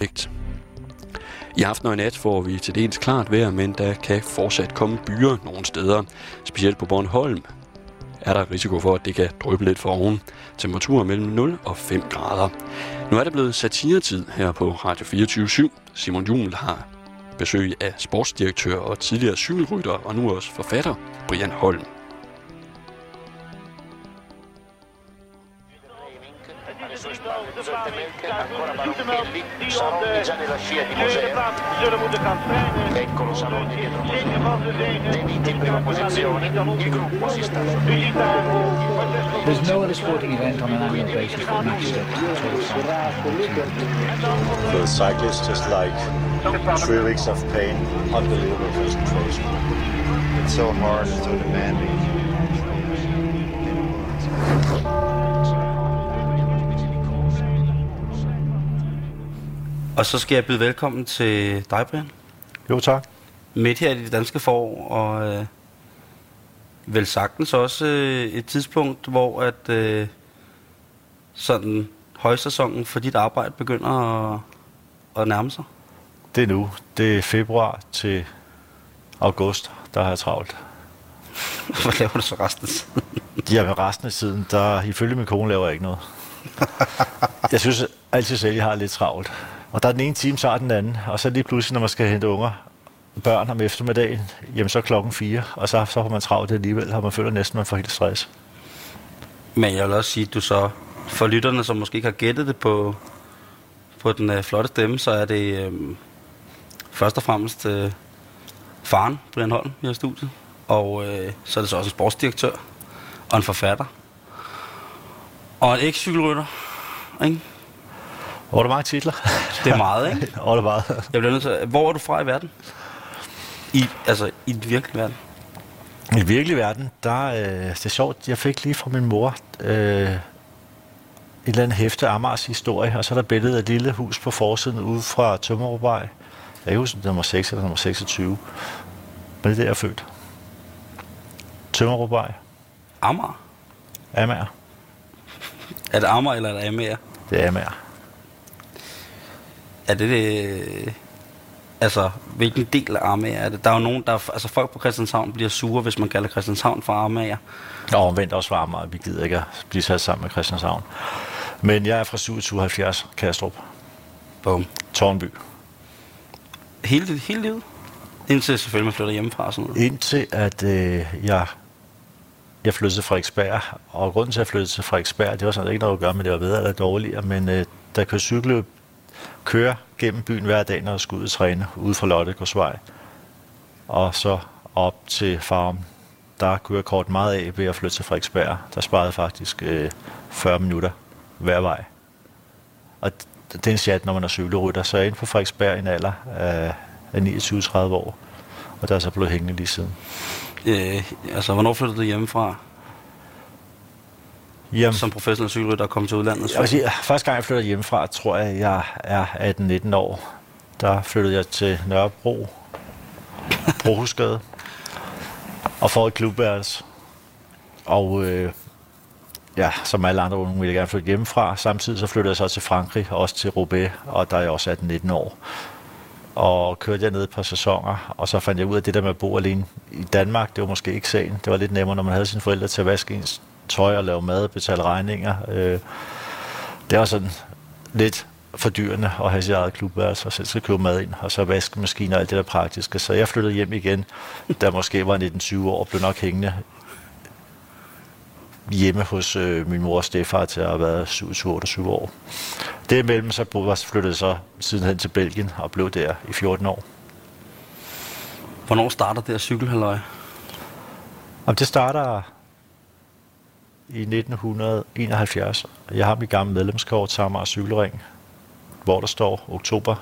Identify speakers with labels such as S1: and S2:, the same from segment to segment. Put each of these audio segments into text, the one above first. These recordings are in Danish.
S1: Perfekt. I aften og i nat får vi til dels klart vejr, men der kan fortsat komme byer nogle steder. Specielt på Bornholm er der risiko for, at det kan drøbe lidt for oven. Temperaturer mellem 0 og 5 grader. Nu er det blevet satiretid her på Radio 24 /7. Simon Juhl har besøg af sportsdirektør og tidligere cykelrytter og nu også forfatter Brian Holm.
S2: Marchelli, Saronni già nella scia di Mosè. Eccolo Saronni dietro Mosè. De Viti in prima posizione. Il gruppo si sta
S3: There's no other sporting event on an annual basis that matches the Tour
S4: For the cyclists, just like three weeks of pain, unbelievable concentration. It's so hard, so demanding.
S5: Og så skal jeg byde velkommen til dig, Brian.
S4: Jo, tak.
S5: Midt her i det danske forår, og øh, vel sagtens også øh, et tidspunkt, hvor at øh, sådan højsæsonen for dit arbejde begynder at, at nærme sig.
S4: Det er nu. Det er februar til august, der har jeg travlt.
S5: Hvad laver du så resten af tiden?
S4: Jamen resten af tiden, der ifølge min kone laver jeg ikke noget. jeg synes altid selv, jeg har lidt travlt. Og der er den ene time, så er den anden. Og så lige pludselig, når man skal hente unger, børn om eftermiddagen, jamen så er klokken fire, og så, så får man travlt alligevel, og man føler næsten, at man får helt stress.
S5: Men jeg vil også sige, at du så, for lytterne, som måske ikke har gættet det på, på den øh, flotte stemme, så er det øh, først og fremmest øh, faren, Brian Holm, i studiet. Og øh, så er det så også en sportsdirektør og en forfatter. Og en eks-cykelrytter, ikke?
S4: Er der mange titler?
S5: Det er meget, ikke?
S4: Hvor er meget?
S5: Jeg bliver nødt til, hvor er du fra i verden? I, altså, i den virkelige verden.
S4: I virkelig verden, der øh, det er sjovt, jeg fik lige fra min mor øh, et eller andet hæfte Amars historie, og så er der billedet af et lille hus på forsiden ude fra Tømmerupvej. Jeg kan huske, det er nummer 6 eller nummer 26. Men det er der, jeg er født. Tømmerupvej.
S5: Amager.
S4: Amager.
S5: Er det Amager, eller er det Amager?
S4: Det er Amager.
S5: Er det det... Altså, hvilken del af Amager er det? Der er jo nogen, der... Altså, folk på Christianshavn bliver sure, hvis man kalder Christianshavn for Amager.
S4: Og omvendt også fra Amager. Vi gider ikke at blive sat sammen med Christianshavn. Men jeg er fra 77 Kastrup.
S5: Bum.
S4: Tornby.
S5: Hele, hele livet? Indtil selvfølgelig man flytter hjemmefra og sådan noget.
S4: Indtil at øh, jeg, jeg flyttede til Frederiksberg, og grunden til at jeg flyttede til Frederiksberg, det var sådan ikke noget at gøre med, det var bedre eller dårligere, men øh, der kunne cykle køre gennem byen hver dag, når jeg skulle ud og træne, ude fra Lottegårdsvej. Og så op til farm. Der kunne jeg kort meget af ved at flytte til Frederiksberg. Der sparede faktisk øh, 40 minutter hver vej. Og det er en chat, når man er cykelrytter. Så jeg er inde på Frederiksberg i en alder af, af 29-30 år. Og der er så blevet hængende lige siden.
S5: Øh, altså, hvornår flyttede du hjemmefra
S4: Jamen,
S5: som professionel cykelrytter og kom til udlandet?
S4: jeg vil sige, første gang jeg flyttede hjemmefra, tror jeg, jeg er 18-19 år. Der flyttede jeg til Nørrebro, Brohusgade, og får et klubværelse. Og øh, ja, som alle andre unge ville jeg gerne flytte hjemmefra. Samtidig så flyttede jeg så til Frankrig, også til Roubaix, og der er jeg også 18-19 år. Og kørte jeg ned par sæsoner, og så fandt jeg ud af at det der med at bo alene i Danmark, det var måske ikke sagen. Det var lidt nemmere, når man havde sine forældre til at vaske ens tøj og lave mad, betale regninger. Øh, det var sådan lidt fordyrende at have sit eget klubværelse, og selv skal købe mad ind, og så vaskemaskiner og alt det der praktiske. Så jeg flyttede hjem igen, da måske var 19-20 år, og blev nok hængende hjemme hos øh, min mor og stefar til at have været 27-28 år. Derimellem så bo- flyttede jeg så sidenhen til Belgien og blev der i 14 år.
S5: Hvornår starter det her cykelhalløj?
S4: Og det starter i 1971. Jeg har mit gamle medlemskort til Amager Cykelring, hvor der står oktober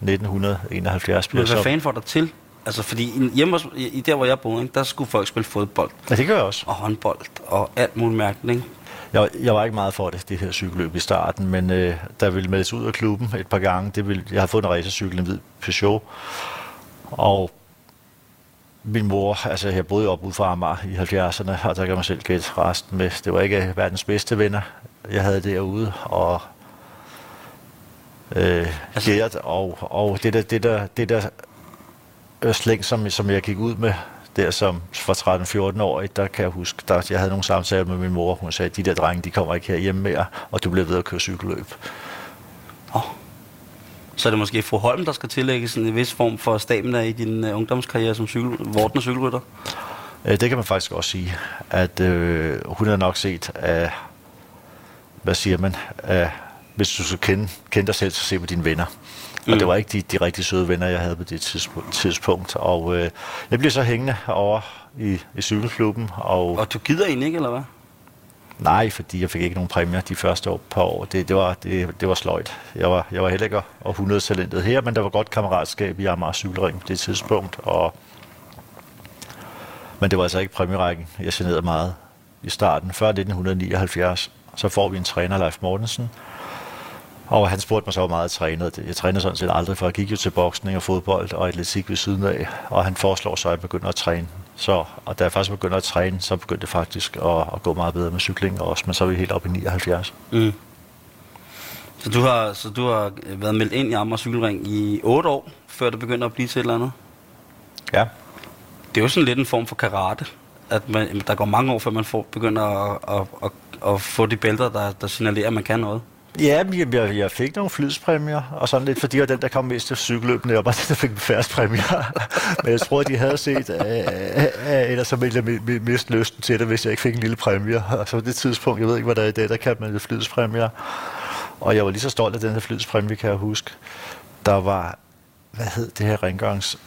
S4: 1971.
S5: Men hvad
S4: så-
S5: fanden får dig til? Altså, fordi i- hjemme hos- i, der, hvor jeg boede, ikke, der skulle folk spille fodbold
S4: Ja, det gør jeg også.
S5: og håndbold og alt muligt mærkeligt, ikke?
S4: Jeg, jeg var ikke meget for det, det her cykelløb i starten, men øh, der ville meldes ud af klubben et par gange. Det ville, jeg havde fået en racercykel, en hvid Peugeot, og min mor, altså jeg boede op ude fra Amager i 70'erne, og der kan man selv gætte resten med. Det var ikke verdens bedste venner, jeg havde derude, og øh, altså, Gert, og, og det der, det der, det der østlæng, som, som jeg gik ud med der som for 13-14 år, der kan jeg huske, der, jeg havde nogle samtaler med min mor, hun sagde, de der drenge, de kommer ikke her hjemme mere, og du bliver ved at køre cykelløb.
S5: Så er det måske fru Holm, der skal tillægge sådan en vis form for stamina i din uh, ungdomskarriere som cykel, vortende cykelrytter?
S4: Øh, det kan man faktisk også sige, at øh, hun har nok set af, hvad siger man, af, hvis du skal kende, kende dig selv, så se på dine venner. Mm. Og det var ikke de, de rigtig søde venner, jeg havde på det tidspunkt. Og øh, jeg blev så hængende over i, i cykelklubben. Og,
S5: og du gider egentlig ikke, eller hvad?
S4: Nej, fordi jeg fik ikke nogen præmier de første år, par år. Det, det, var, det, det var sløjt. Jeg var, jeg var heller ikke 100 talentet her, men der var godt kammeratskab i Amager Cykelring på det tidspunkt. Og, men det var altså ikke præmierækken. Jeg generede meget i starten. Før 1979, så får vi en træner, Leif Mortensen, og han spurgte mig så, hvor meget jeg trænede. Jeg trænede sådan set aldrig, for jeg gik jo til boksning og fodbold og atletik ved siden af. Og han foreslår så, at jeg begynder at træne. Så, og da jeg faktisk begynder at træne, så begyndte det faktisk at, at gå meget bedre med cykling også, men så er vi helt oppe i 79. Mm.
S5: Så du har, så du har været meldt ind i Amager Cykelring i 8 år, før det begynder at blive til et eller andet?
S4: Ja.
S5: Det er jo sådan lidt en form for karate, at man, der går mange år, før man får, begynder at, at, at, at få de bælter, der, der signalerer, at man kan noget.
S4: Ja, jeg, jeg, jeg fik nogle flidspræmier, og sådan lidt, fordi jeg var den, der kom mest til cykelløbene, og bare den, der fik færrest præmier. Men jeg tror, de havde set, øh, øh, øh, ellers så ville jeg miste lysten til det, hvis jeg ikke fik en lille præmie. Og så på det tidspunkt, jeg ved ikke, hvad der er i dag, der kan man flidspræmier. Og jeg var lige så stolt af den her flidspræmie, kan jeg huske. Der var, hvad hed det her rengørings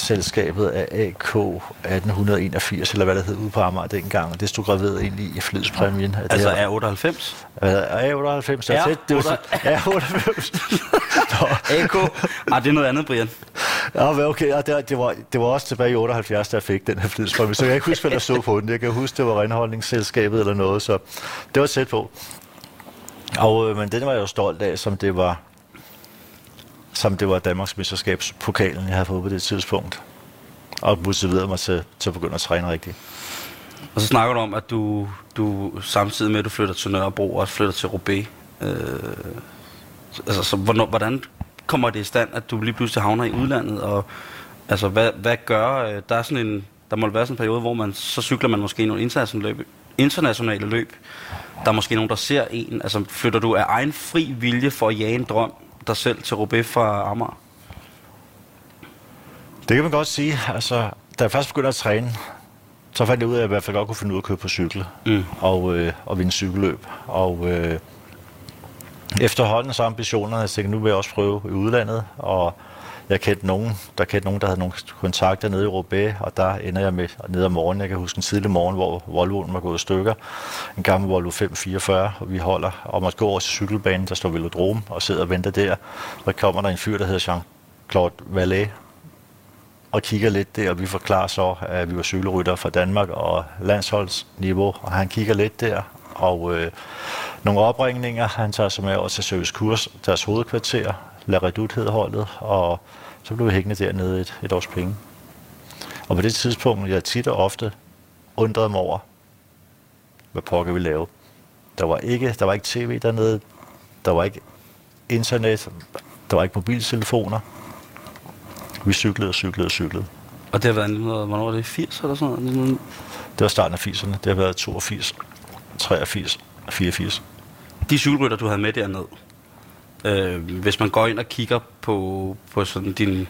S4: selskabet af AK 1881, eller hvad det hed ude på Amager dengang, og det stod graveret ind i flytspræmien.
S5: Altså er 98?
S4: Er 98, så tæt. Det var
S5: er 98. AK, ah, det er noget andet, Brian.
S4: Ja, okay, ja, det, det, var, det var også tilbage i 78, der jeg fik den her flytspræmie, så jeg kan ikke huske, hvad der stod på den. Jeg kan huske, det var renholdningsselskabet eller noget, så det var tæt på. Og, øh, men den var jeg jo stolt af, som det var som det var Danmarks mesterskabspokalen, jeg havde fået på det tidspunkt. Og motiverede mig til, til at begynde at træne rigtigt.
S5: Og så snakker du om, at du, du samtidig med, at du flytter til Nørrebro og flytter til Roubaix. Øh, altså, så hvornår, hvordan kommer det i stand, at du lige pludselig havner i udlandet? Og, altså, hvad, hvad gør... Øh, der er sådan en... Der må være sådan en periode, hvor man, så cykler man måske nogle internationale løb, internationale løb. Der er måske nogen, der ser en. Altså, flytter du af egen fri vilje for at jage en drøm dig selv til Roubaix fra Amager?
S4: Det kan man godt sige. Altså, da jeg først begyndte at træne, så fandt jeg ud af, at jeg i hvert fald godt kunne finde ud af at køre på cykel mm. og, øh, og vinde cykelløb. Og øh, efterhånden så ambitionerne, jeg tænkte, nu vil jeg også prøve i udlandet, og jeg kendte nogen, der kendte nogen, der havde nogle kontakter nede i Roubaix, og der ender jeg med nede om morgenen. Jeg kan huske en tidlig morgen, hvor Volvoen var gået i stykker. En gammel Volvo 544, og vi holder om at gå over til cykelbanen, der står velodrom, og sidder og venter der. Så kommer der en fyr, der hedder Jean-Claude Vallée, og kigger lidt der, og vi forklarer så, at vi var cykelrytter fra Danmark og landsholdsniveau, og han kigger lidt der, og øh, nogle opringninger. Han tager sig med over til servicekurs, deres hovedkvarter, La Redoute hed holdet, og så blev vi hængende dernede et, et års penge. Og på det tidspunkt, jeg tit og ofte undrede mig over, hvad pokker vi lave. Der var ikke, der var ikke tv dernede, der var ikke internet, der var ikke mobiltelefoner. Vi cyklede og cyklede og cyklede.
S5: Og det har været, hvornår var det, 80 eller sådan noget?
S4: Det var starten af 80'erne. Det har været 82, 83, 84.
S5: De cykelrytter, du havde med dernede, Øh, hvis man går ind og kigger på, på sådan din,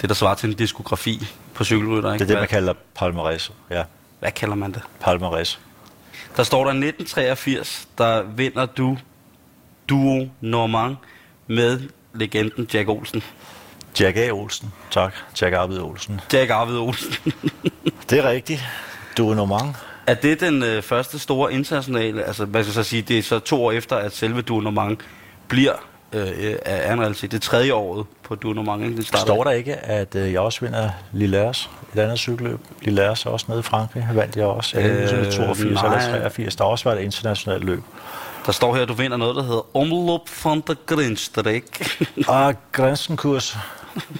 S5: det, der svarer til en diskografi på cykelrytter.
S4: Ikke? Det er det, man kalder palmares, ja.
S5: Hvad kalder man det?
S4: Palmares.
S5: Der står der 1983, der vinder du Duo Normand med legenden Jack Olsen.
S4: Jack A. Olsen, tak. Jack Arvid Olsen.
S5: Jack Arvid Olsen.
S4: det er rigtigt. Duo Normand.
S5: Er det den øh, første store internationale, altså hvad skal jeg så sige, det er så to år efter, at selve Duo Normand bliver øh, er en realitet. Det tredje året på Dunomang.
S4: Det starter. Står der ikke, at øh, jeg også vinder Lillers, et andet cykelløb? Lillers også nede i Frankrig, vandt jeg også. Øh, 82 nej. eller 83. Der også været et internationalt løb.
S5: Der står her, at du vinder noget, der hedder Omloop van der Grindstrik.
S4: ah, Grænsenkurs.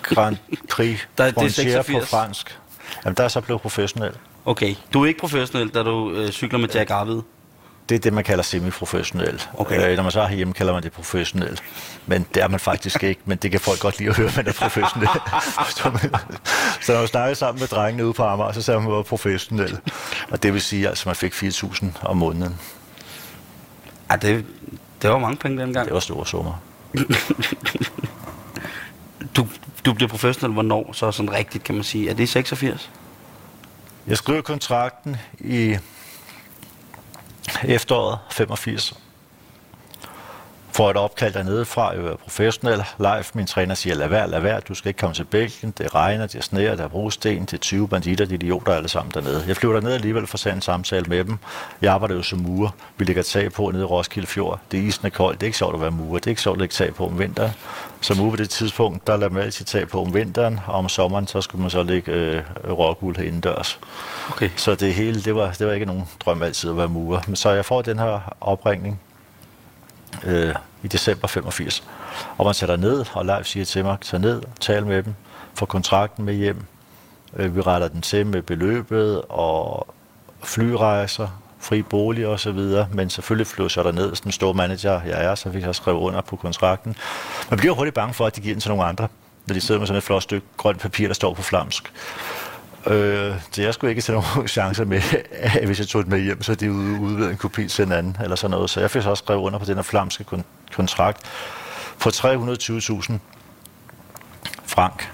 S4: Grand Prix der, det er 86. på fransk. Jamen, der er så blevet professionel.
S5: Okay, du er ikke professionel, da du øh, cykler med Jack Arvid?
S4: Det er det, man kalder semiprofessionel.
S5: Okay.
S4: Øh, når man så er hjemme, kalder man det professionel. Men det er man faktisk ikke, men det kan folk godt lide at høre, at man er professionel. så når man snakker sammen med drengene ude på Amager, så sagde man, at man var professionel. Og det vil sige, altså, man fik 4.000 om måneden.
S5: Ja, det, det var mange penge dengang.
S4: Det var store summer.
S5: Du, du bliver professionel, hvornår så sådan rigtigt, kan man sige? Er det i 86?
S4: Jeg skrev kontrakten i efteråret 85. Får et opkald dernede fra, jeg er professionel, live. Min træner siger, lad være, lad være, du skal ikke komme til Belgien. Det regner, det sneer, der er brosten, det er 20 banditter, de idioter alle sammen dernede. Jeg flyver derned alligevel for at en samtale med dem. Jeg arbejder jo som murer. Vi ligger tag på nede i Roskilde Fjord. Det er isende koldt. Det er ikke sjovt at være murer. Det er ikke sjovt at lægge tag på om vinteren. Som murer på det tidspunkt, der lader man altid tag på om vinteren, og om sommeren, så skulle man så lægge øh, råguld indendørs.
S5: Okay.
S4: Så det hele, det var, det var ikke nogen drøm altid at være murer. Men så jeg får den her opringning øh, i december 85. Og man sætter ned, og Leif siger til mig, tag ned, tal med dem, få kontrakten med hjem. Øh, vi retter den til med beløbet og flyrejser, fri bolig og så videre, men selvfølgelig flyver så der ned, sådan en stor manager jeg er, så fik jeg skrevet under på kontrakten. Man bliver hurtigt bange for, at de giver den til nogle andre, når de sidder med sådan et flot stykke grønt papir, der står på flamsk. Øh, så jeg skulle ikke tage nogen chancer med, at hvis jeg tog det med hjem, så det udvidet en kopi til en anden, eller sådan noget. Så jeg fik så også skrevet under på den her flamske kon- kontrakt på 320.000 frank.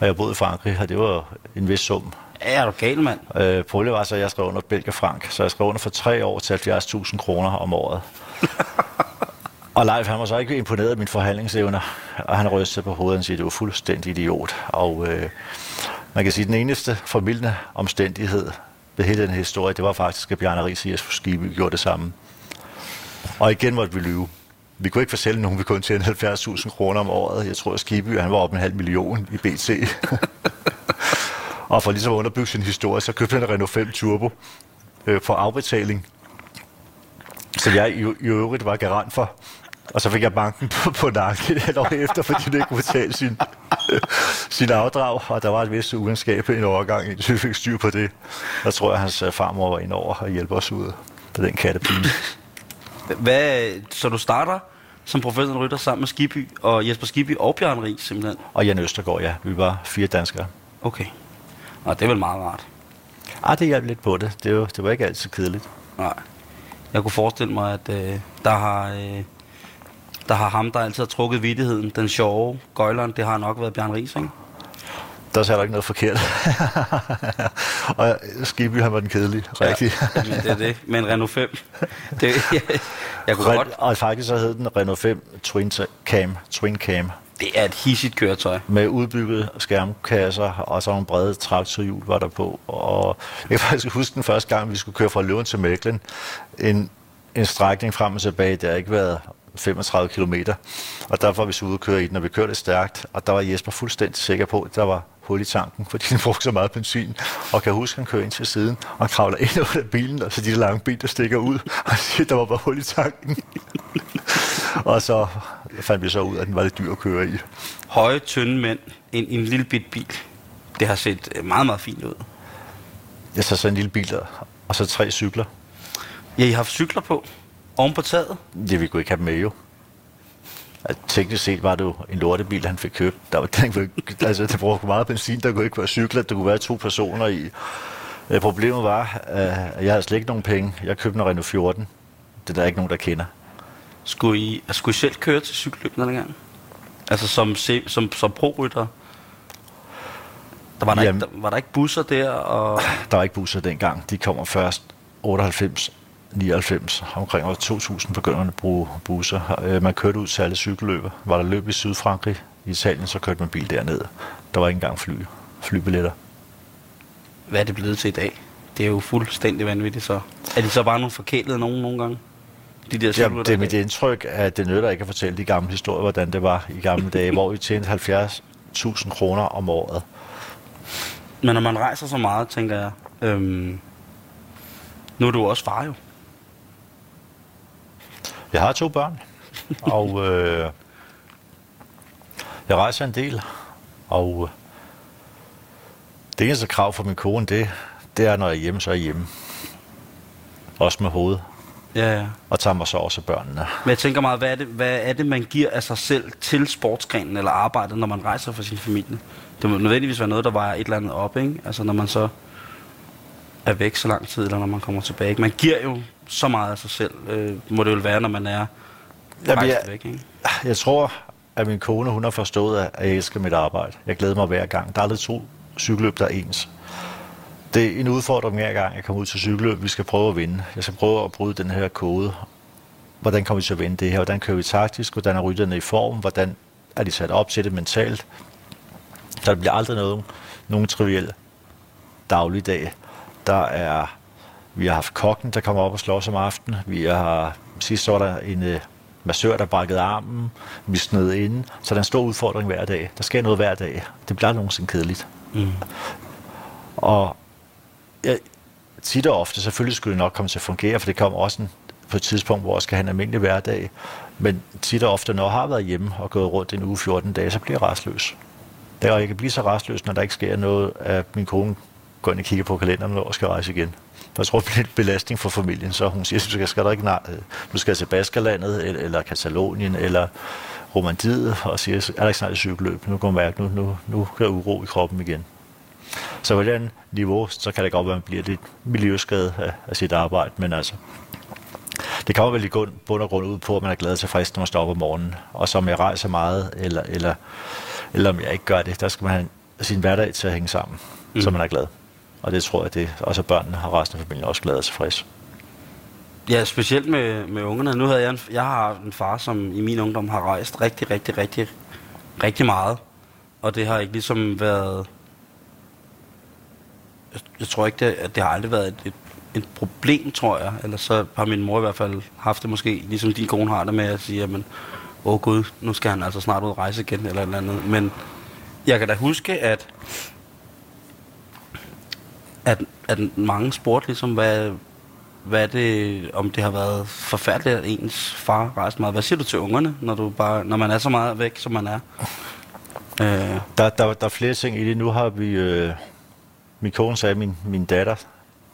S4: Og jeg boede i Frankrig, og det var en vis sum.
S5: Ja, er du gal, mand?
S4: Øh, Problemet var så, at jeg skrev under Belgier Frank, så jeg skrev under for tre år til 70.000 kroner om året. og Leif, han var så ikke imponeret af mine forhandlingsevner, og han rystede på hovedet og siger, at det var fuldstændig idiot. Og øh, man kan sige, at den eneste formidlende omstændighed ved hele den historie, det var faktisk, at Bjarne Ries og Skiby gjorde det samme. Og igen måtte vi lyve. Vi kunne ikke fortælle nogen, vi kunne tjene 70.000 kroner om året. Jeg tror, at Skiby han var op en halv million i BT. og for ligesom at underbygge sin historie, så købte han en Renault 5 Turbo øh, for afbetaling. Så jeg i, i øvrigt var garant for. Og så fik jeg banken på, på nakken et halvt år efter, fordi det ikke kunne betale sin, sin afdrag. Og der var et vist ugenskab en overgang, indtil vi fik styr på det. Der tror jeg, hans øh, farmor var ind over og hjælpe os ud af den kattepine.
S5: Hvad, så du starter som professionel rytter sammen med Skiby, og Jesper Skiby og Bjørn Ries simpelthen?
S4: Og Jan Østergaard, ja. Vi var fire danskere.
S5: Okay. Og det er vel meget rart.
S4: Ah, det hjalp lidt på det. Det var, det var ikke altid kedeligt.
S5: Nej. Jeg kunne forestille mig, at øh, der har... Øh, der har ham, der altid har trukket vidtigheden, den sjove gøjleren, det har nok været Bjørn Ries, ikke?
S4: Der er der ikke noget forkert. og Skiby, han var den kedelige, rigtig.
S5: Ja, men det er det. Med en Renault 5. Det, jeg, jeg kunne
S4: Ren,
S5: godt...
S4: Og faktisk så hed den Renault 5 Twin Cam. Twin Cam.
S5: Det er et hissigt køretøj.
S4: Med udbygget skærmkasser, og så nogle brede traktorhjul var der på. Og jeg kan faktisk huske den første gang, vi skulle køre fra Løven til Mæklen. En, en strækning frem og tilbage, der har ikke været 35 km. Og der var vi så ude at køre i den, og vi kørte stærkt. Og der var Jesper fuldstændig sikker på, at der var hul i tanken, fordi den brugte så meget benzin. Og kan huske, at han kører ind til siden, og han kravler ind under bilen, og så de lange ben, der stikker ud, og siger, der var bare hul i tanken. og så fandt vi så ud af, at den var lidt dyr at køre i.
S5: Høje, tynde mænd, en, en lille bit bil. Det har set meget, meget fint ud.
S4: Jeg så sådan en lille bil, og så tre cykler.
S5: Ja, I har haft cykler på. Oven på taget.
S4: Ja, vi kunne ikke have med jo. Altså, teknisk set var det jo en lortebil, han fik købt. Der var, den, kunne altså, det brugte meget benzin, der kunne ikke være cykler, der kunne være to personer i. Øh, Problemet var, at jeg havde slet ikke nogen penge. Jeg købte en Renault 14. Det er der ikke nogen, der kender.
S5: Skulle I, altså, skulle I selv køre til cykelløb den gang? Altså som, se- som, som pro-rytter? Der var, der,
S4: Jamen-
S5: ikke, der, var der ikke busser der? Og...
S4: Der var ikke busser dengang. De kommer først 98, 99. Omkring år 2000 begynder man at bruge busser. Øh, Man kørte ud til alle cykelløber. Var der løb i Sydfrankrig, i Italien, så kørte man bil derned. Der var ikke engang fly, flybilletter.
S5: Hvad er det blevet til i dag? Det er jo fuldstændig vanvittigt så. Er de så bare nogle forkælede nogen nogle gange? De der
S4: Ja,
S5: cykelrytter
S4: det er mit indtryk, at det nytter ikke at fortælle de gamle historier, hvordan det var i gamle dage, hvor vi tjente 70.000 kroner om året.
S5: Men når man rejser så meget, tænker jeg... Øhm, nu er du også far jo.
S4: Jeg har to børn, og øh, jeg rejser en del, og øh, det eneste krav for min kone, det, det er, når jeg er hjemme, så er jeg hjemme. Også med hovedet.
S5: Ja, ja.
S4: og tager mig så også børnene.
S5: Men jeg tænker meget, hvad er, det, hvad er det, man giver af sig selv til sportsgrenen eller arbejdet, når man rejser for sin familie? Det må nødvendigvis være noget, der vejer et eller andet op, ikke? Altså når man så er væk så lang tid, eller når man kommer tilbage. Man giver jo så meget af sig selv, øh, må det jo være, når man er
S4: Jamen, jeg-
S5: væk, ikke?
S4: Jeg tror, at min kone hun har forstået, at jeg elsker mit arbejde. Jeg glæder mig hver gang. Der er aldrig to cykelløb, der er ens. Det er en udfordring hver gang, jeg kommer ud til cykelløb. Vi skal prøve at vinde. Jeg skal prøve at bryde den her kode. Hvordan kommer vi til at vinde det her? Hvordan kører vi taktisk? Hvordan er rytterne i form? Hvordan er de sat op til det mentalt? Der bliver aldrig noget, nogen triviel dagligdag. Der er, vi har haft kokken, der kommer op og slås om aftenen. Vi har, sidst var der en øh, massør, der brækkede armen. Vi sned inde. Så der er en stor udfordring hver dag. Der sker noget hver dag. Det bliver aldrig nogensinde kedeligt.
S5: Mm.
S4: Og jeg, tit og ofte, selvfølgelig skulle det nok komme til at fungere, for det kommer også en, på et tidspunkt, hvor jeg skal have en almindelig hverdag. Men tit og ofte, når jeg har været hjemme og gået rundt en uge 14 dage, så bliver jeg restløs. Der jeg kan blive så restløs, når der ikke sker noget, at min kone går ind og kigger på kalenderen og skal rejse igen. Jeg tror, det bliver en belastning for familien, så hun siger, du skal, der ikke, nej, du skal til Baskerlandet, eller, eller Katalonien, eller Romandiet, og siger, er der ikke snart et cykelløb? Nu går mærke, nu, nu, nu der uro i kroppen igen. Så på den niveau, så kan det godt være, at man bliver lidt miljøskadet af, af sit arbejde, men altså, det kommer vel i bund og grund ud på, at man er glad og tilfreds, når man står op om morgenen. Og som jeg rejser meget, eller, eller, eller om jeg ikke gør det, der skal man have sin hverdag til at hænge sammen, mm. så man er glad. Og det tror jeg, det også børnene og resten af familien også glad og tilfreds.
S5: Ja, specielt med, med ungerne. Nu havde jeg en, jeg har en far, som i min ungdom har rejst rigtig, rigtig, rigtig, rigtig meget. Og det har ikke ligesom været... Jeg, jeg tror ikke, det, at det har aldrig været et, et, et problem, tror jeg. Eller så har min mor i hvert fald haft det måske, ligesom din kone har det med at sige, jamen, åh oh gud, nu skal han altså snart ud og rejse igen, eller et eller andet. Men jeg kan da huske, at at, at mange spurgte ligesom, hvad, hvad det, om det har været forfærdeligt, at ens far rejste meget. Hvad siger du til ungerne, når, du bare, når man er så meget væk, som man er? Øh,
S4: Der, der, der er flere ting i det. Nu har vi... Øh, min kone sagde, min, min datter,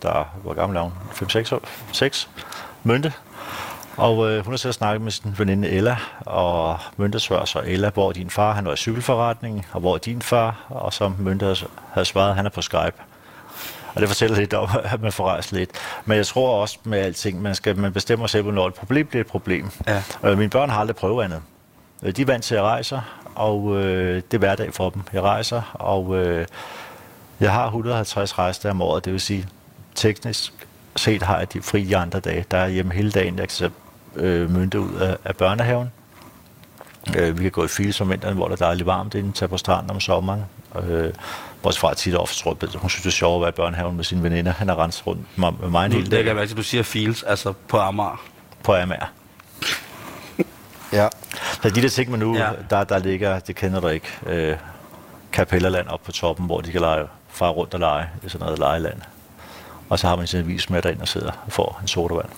S4: der var gammel navn, 5-6 år? 6? Mønte. Og øh, hun har så snakket med sin veninde Ella, og Mønte spørger så Ella, hvor er din far, han var i cykelforretningen, og hvor er din far? Og så Mønte havde, havde svaret, han er på Skype. Og det fortæller lidt om, at man får rejst lidt. Men jeg tror også med alting, man, skal, man bestemmer selv, hvornår et problem bliver et problem.
S5: Ja.
S4: Øh, mine børn har aldrig prøvet andet. Øh, De er vant til at rejse, og øh, det er hverdag for dem. Jeg rejser, og øh, jeg har 150 rejser om året, det vil sige, teknisk set har jeg de fri de andre dage. Der er jeg hjemme hele dagen, jeg kan så øh, mynte ud af, af børnehaven. Øh, vi kan gå i fils om vinteren, hvor der er dejligt varmt inden, tage på stranden om sommeren. Øh, vores far tit og ofte tror, at hun synes, det er sjovt at være i børnehaven med sine veninder. Han har renset rundt med, mig en hel
S5: det
S4: dag
S5: kan være, at du siger feels, altså på Amager.
S4: på Amager.
S5: Ja.
S4: Så de der ting, man nu,
S5: Ja.
S4: der, der ligger, det kender du ikke, øh, Kapellerland op på toppen, hvor de kan lege, fare rundt og lege i sådan noget lejeland. Og så har man sin avis med derind og sidder og får en sodavand.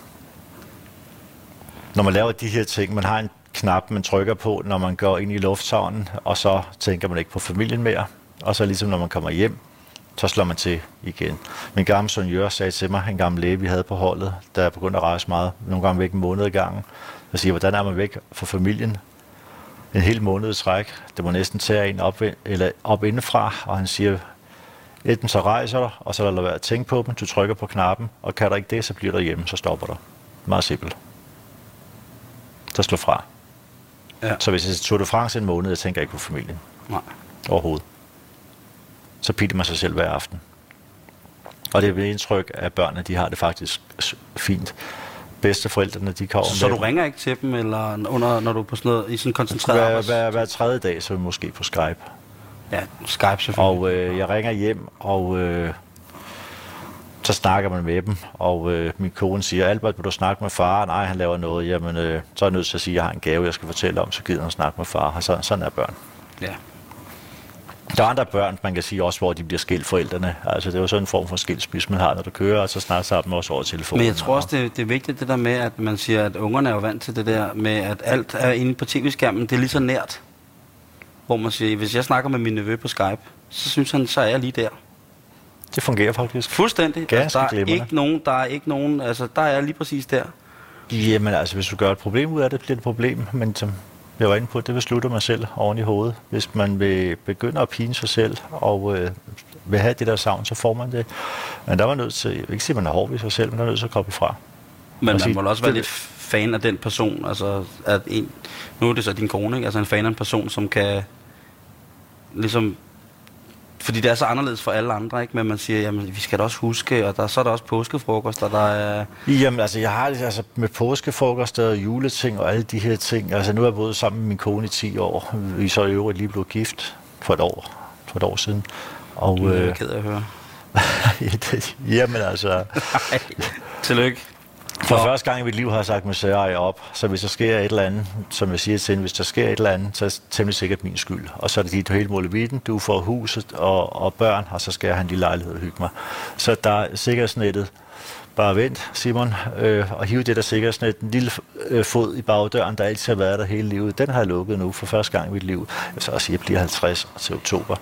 S4: Når man laver de her ting, man har en knap, man trykker på, når man går ind i lufthavnen, og så tænker man ikke på familien mere. Og så ligesom når man kommer hjem, så slår man til igen. Min gamle søn Jør sagde til mig, en gammel læge, vi havde på holdet, der er begyndt at rejse meget, nogle gange væk en måned i gangen. Jeg siger, hvordan er man væk fra familien? En hel måned i træk. Det må næsten tage en op, eller op indefra, og han siger, enten så rejser du, og så lader du være at tænke på dem, du trykker på knappen, og kan du ikke det, så bliver du hjemme, så stopper du. Meget simpelt. Så slå fra.
S5: Ja.
S4: Så hvis jeg tog det France en måned, jeg tænker ikke på familien
S5: Nej.
S4: overhovedet. Så pitter man sig selv hver aften. Og det er ved indtryk, at børnene de har det faktisk fint. Bedsteforældrene, de kommer
S5: Så, så du ringer ikke til dem, eller under, når du er på sådan noget, i sådan en koncentreret
S4: hver, hver, hver tredje dag, så måske på Skype.
S5: Ja, Skype selvfølgelig.
S4: Og øh, jeg ringer hjem, og øh, så snakker man med dem. Og øh, min kone siger, Albert, vil du snakke med far? Nej, han laver noget. Jamen, øh, så er jeg nødt til at sige, at jeg har en gave, jeg skal fortælle om, så gider han snakke med far. Og så, sådan er børn.
S5: Ja.
S4: Der er andre børn, man kan sige også, hvor de bliver skilt forældrene. Altså, det er jo sådan en form for skilsmisse, man har, når du kører, og så snakker sammen også over telefonen.
S5: Men jeg tror også, det, det er vigtigt det der med, at man siger, at ungerne er jo vant til det der med, at alt er inde på tv-skærmen. Det er lige så nært. Hvor man siger, hvis jeg snakker med min nevø på Skype, så synes han, så er jeg lige der.
S4: Det fungerer faktisk.
S5: Fuldstændig.
S4: Ganske
S5: altså, der er
S4: glimrende.
S5: ikke nogen, der er ikke nogen, altså der er jeg lige præcis der.
S4: Jamen altså, hvis du gør et problem ud af det, bliver det et problem. Men som jeg var inde på, det beslutter man selv oven i hovedet. Hvis man vil begynde at pine sig selv og øh, vil have det der savn, så får man det. Men der var nødt til, jeg vil ikke sige, at man er hård ved sig selv, men der er nødt til at komme fra.
S5: Men man
S4: sige,
S5: må også være
S4: det-
S5: lidt fan af den person. Altså, at en, nu er det så din kone, ikke? Altså en fan af en person, som kan ligesom... Fordi det er så anderledes for alle andre, ikke? Men man siger, jamen, vi skal da også huske, og der, så er der også påskefrokost, og der er...
S4: Jamen, altså, jeg har det altså, med påskefrokost og juleting og alle de her ting. Altså, nu har jeg boet sammen med min kone i 10 år. Vi så i øvrigt lige blevet gift for et år, for et år siden. Og.
S5: Jeg er
S4: øh,
S5: ked af at høre.
S4: jamen, altså,
S5: tillykke.
S4: For
S5: Nå.
S4: første gang i mit liv har jeg sagt mig særeje op, så hvis der sker et eller andet, som jeg siger til hende, hvis der sker et eller andet, så er det temmelig sikkert min skyld. Og så er det dit hele målevitten, du får huset og, og børn, og så skal jeg have en lille lejlighed og hygge mig. Så der er sikkerhedsnettet. Bare vent, Simon, øh, og hiv det der sikkerhedsnet, en lille øh, fod i bagdøren, der altid har været der hele livet. Den har jeg lukket nu for første gang i mit liv. Jeg så også jeg bliver 50 til oktober.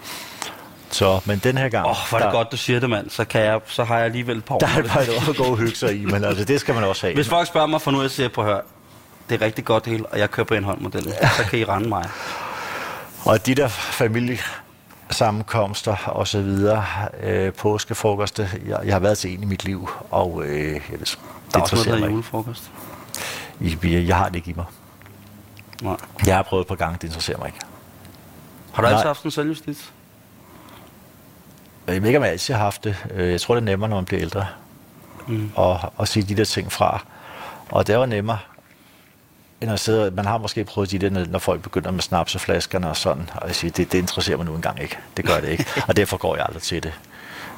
S4: Så, men den her gang...
S5: Åh, oh, hvor er det
S4: der,
S5: godt, du siger det, mand. Så, kan jeg, så har jeg alligevel et par.
S4: Der er
S5: med
S4: et
S5: det.
S4: par år at gå og hygge sig i, men altså, det skal man også have.
S5: Hvis folk spørger mig for nu, jeg siger, på hør, det er rigtig godt det hele, og jeg kører på Indhold-modellen, så kan I rende mig.
S4: Og de der familiesammenkomster og så videre, øh, påskefrokoster, jeg, jeg har været til en i mit liv, og øh, jeg, det,
S5: Der er også noget, der er julefrokost.
S4: Jeg, jeg har det ikke i mig.
S5: Nej.
S4: Jeg har prøvet et par gange, det interesserer mig ikke.
S5: Har du altid
S4: Nej.
S5: haft en selvjustits?
S4: Jeg ved ikke, om jeg altid har haft det. Øh, Jeg tror, det er nemmere, når man bliver ældre,
S5: Mm.
S4: at, at sige de der ting fra. Og det var nemmere, end at sidde, man har måske prøvet de der, når- når folk begynder med snaps og flaskerne og sådan, og jeg siger, det, det interesserer mig nu engang ikke. Det gør det ikke, og derfor går jeg aldrig til det.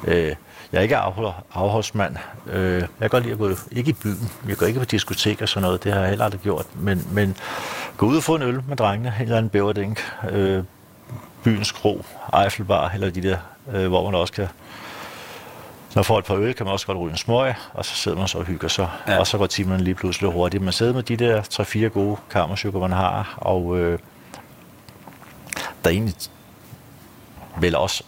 S4: Øh, jeg er ikke afhold, afholdsmand. Øh, jeg kan godt lide at gå, ikke i byen, jeg går ikke på diskotek og sådan noget, det har jeg heller aldrig gjort, men, men gå ud og få en øl med drengene, en eller anden bæverdink, øh, byens kro, Eiffelbar, eller de der, øh, hvor man også kan når folk et par øl, kan man også godt ryge en smøg, og så sidder man så og hygger sig.
S5: Ja.
S4: Og så går timerne lige pludselig hurtigt. Man sidder med de der 3-4 gode kammersykker, man har, og øh, der er egentlig vel også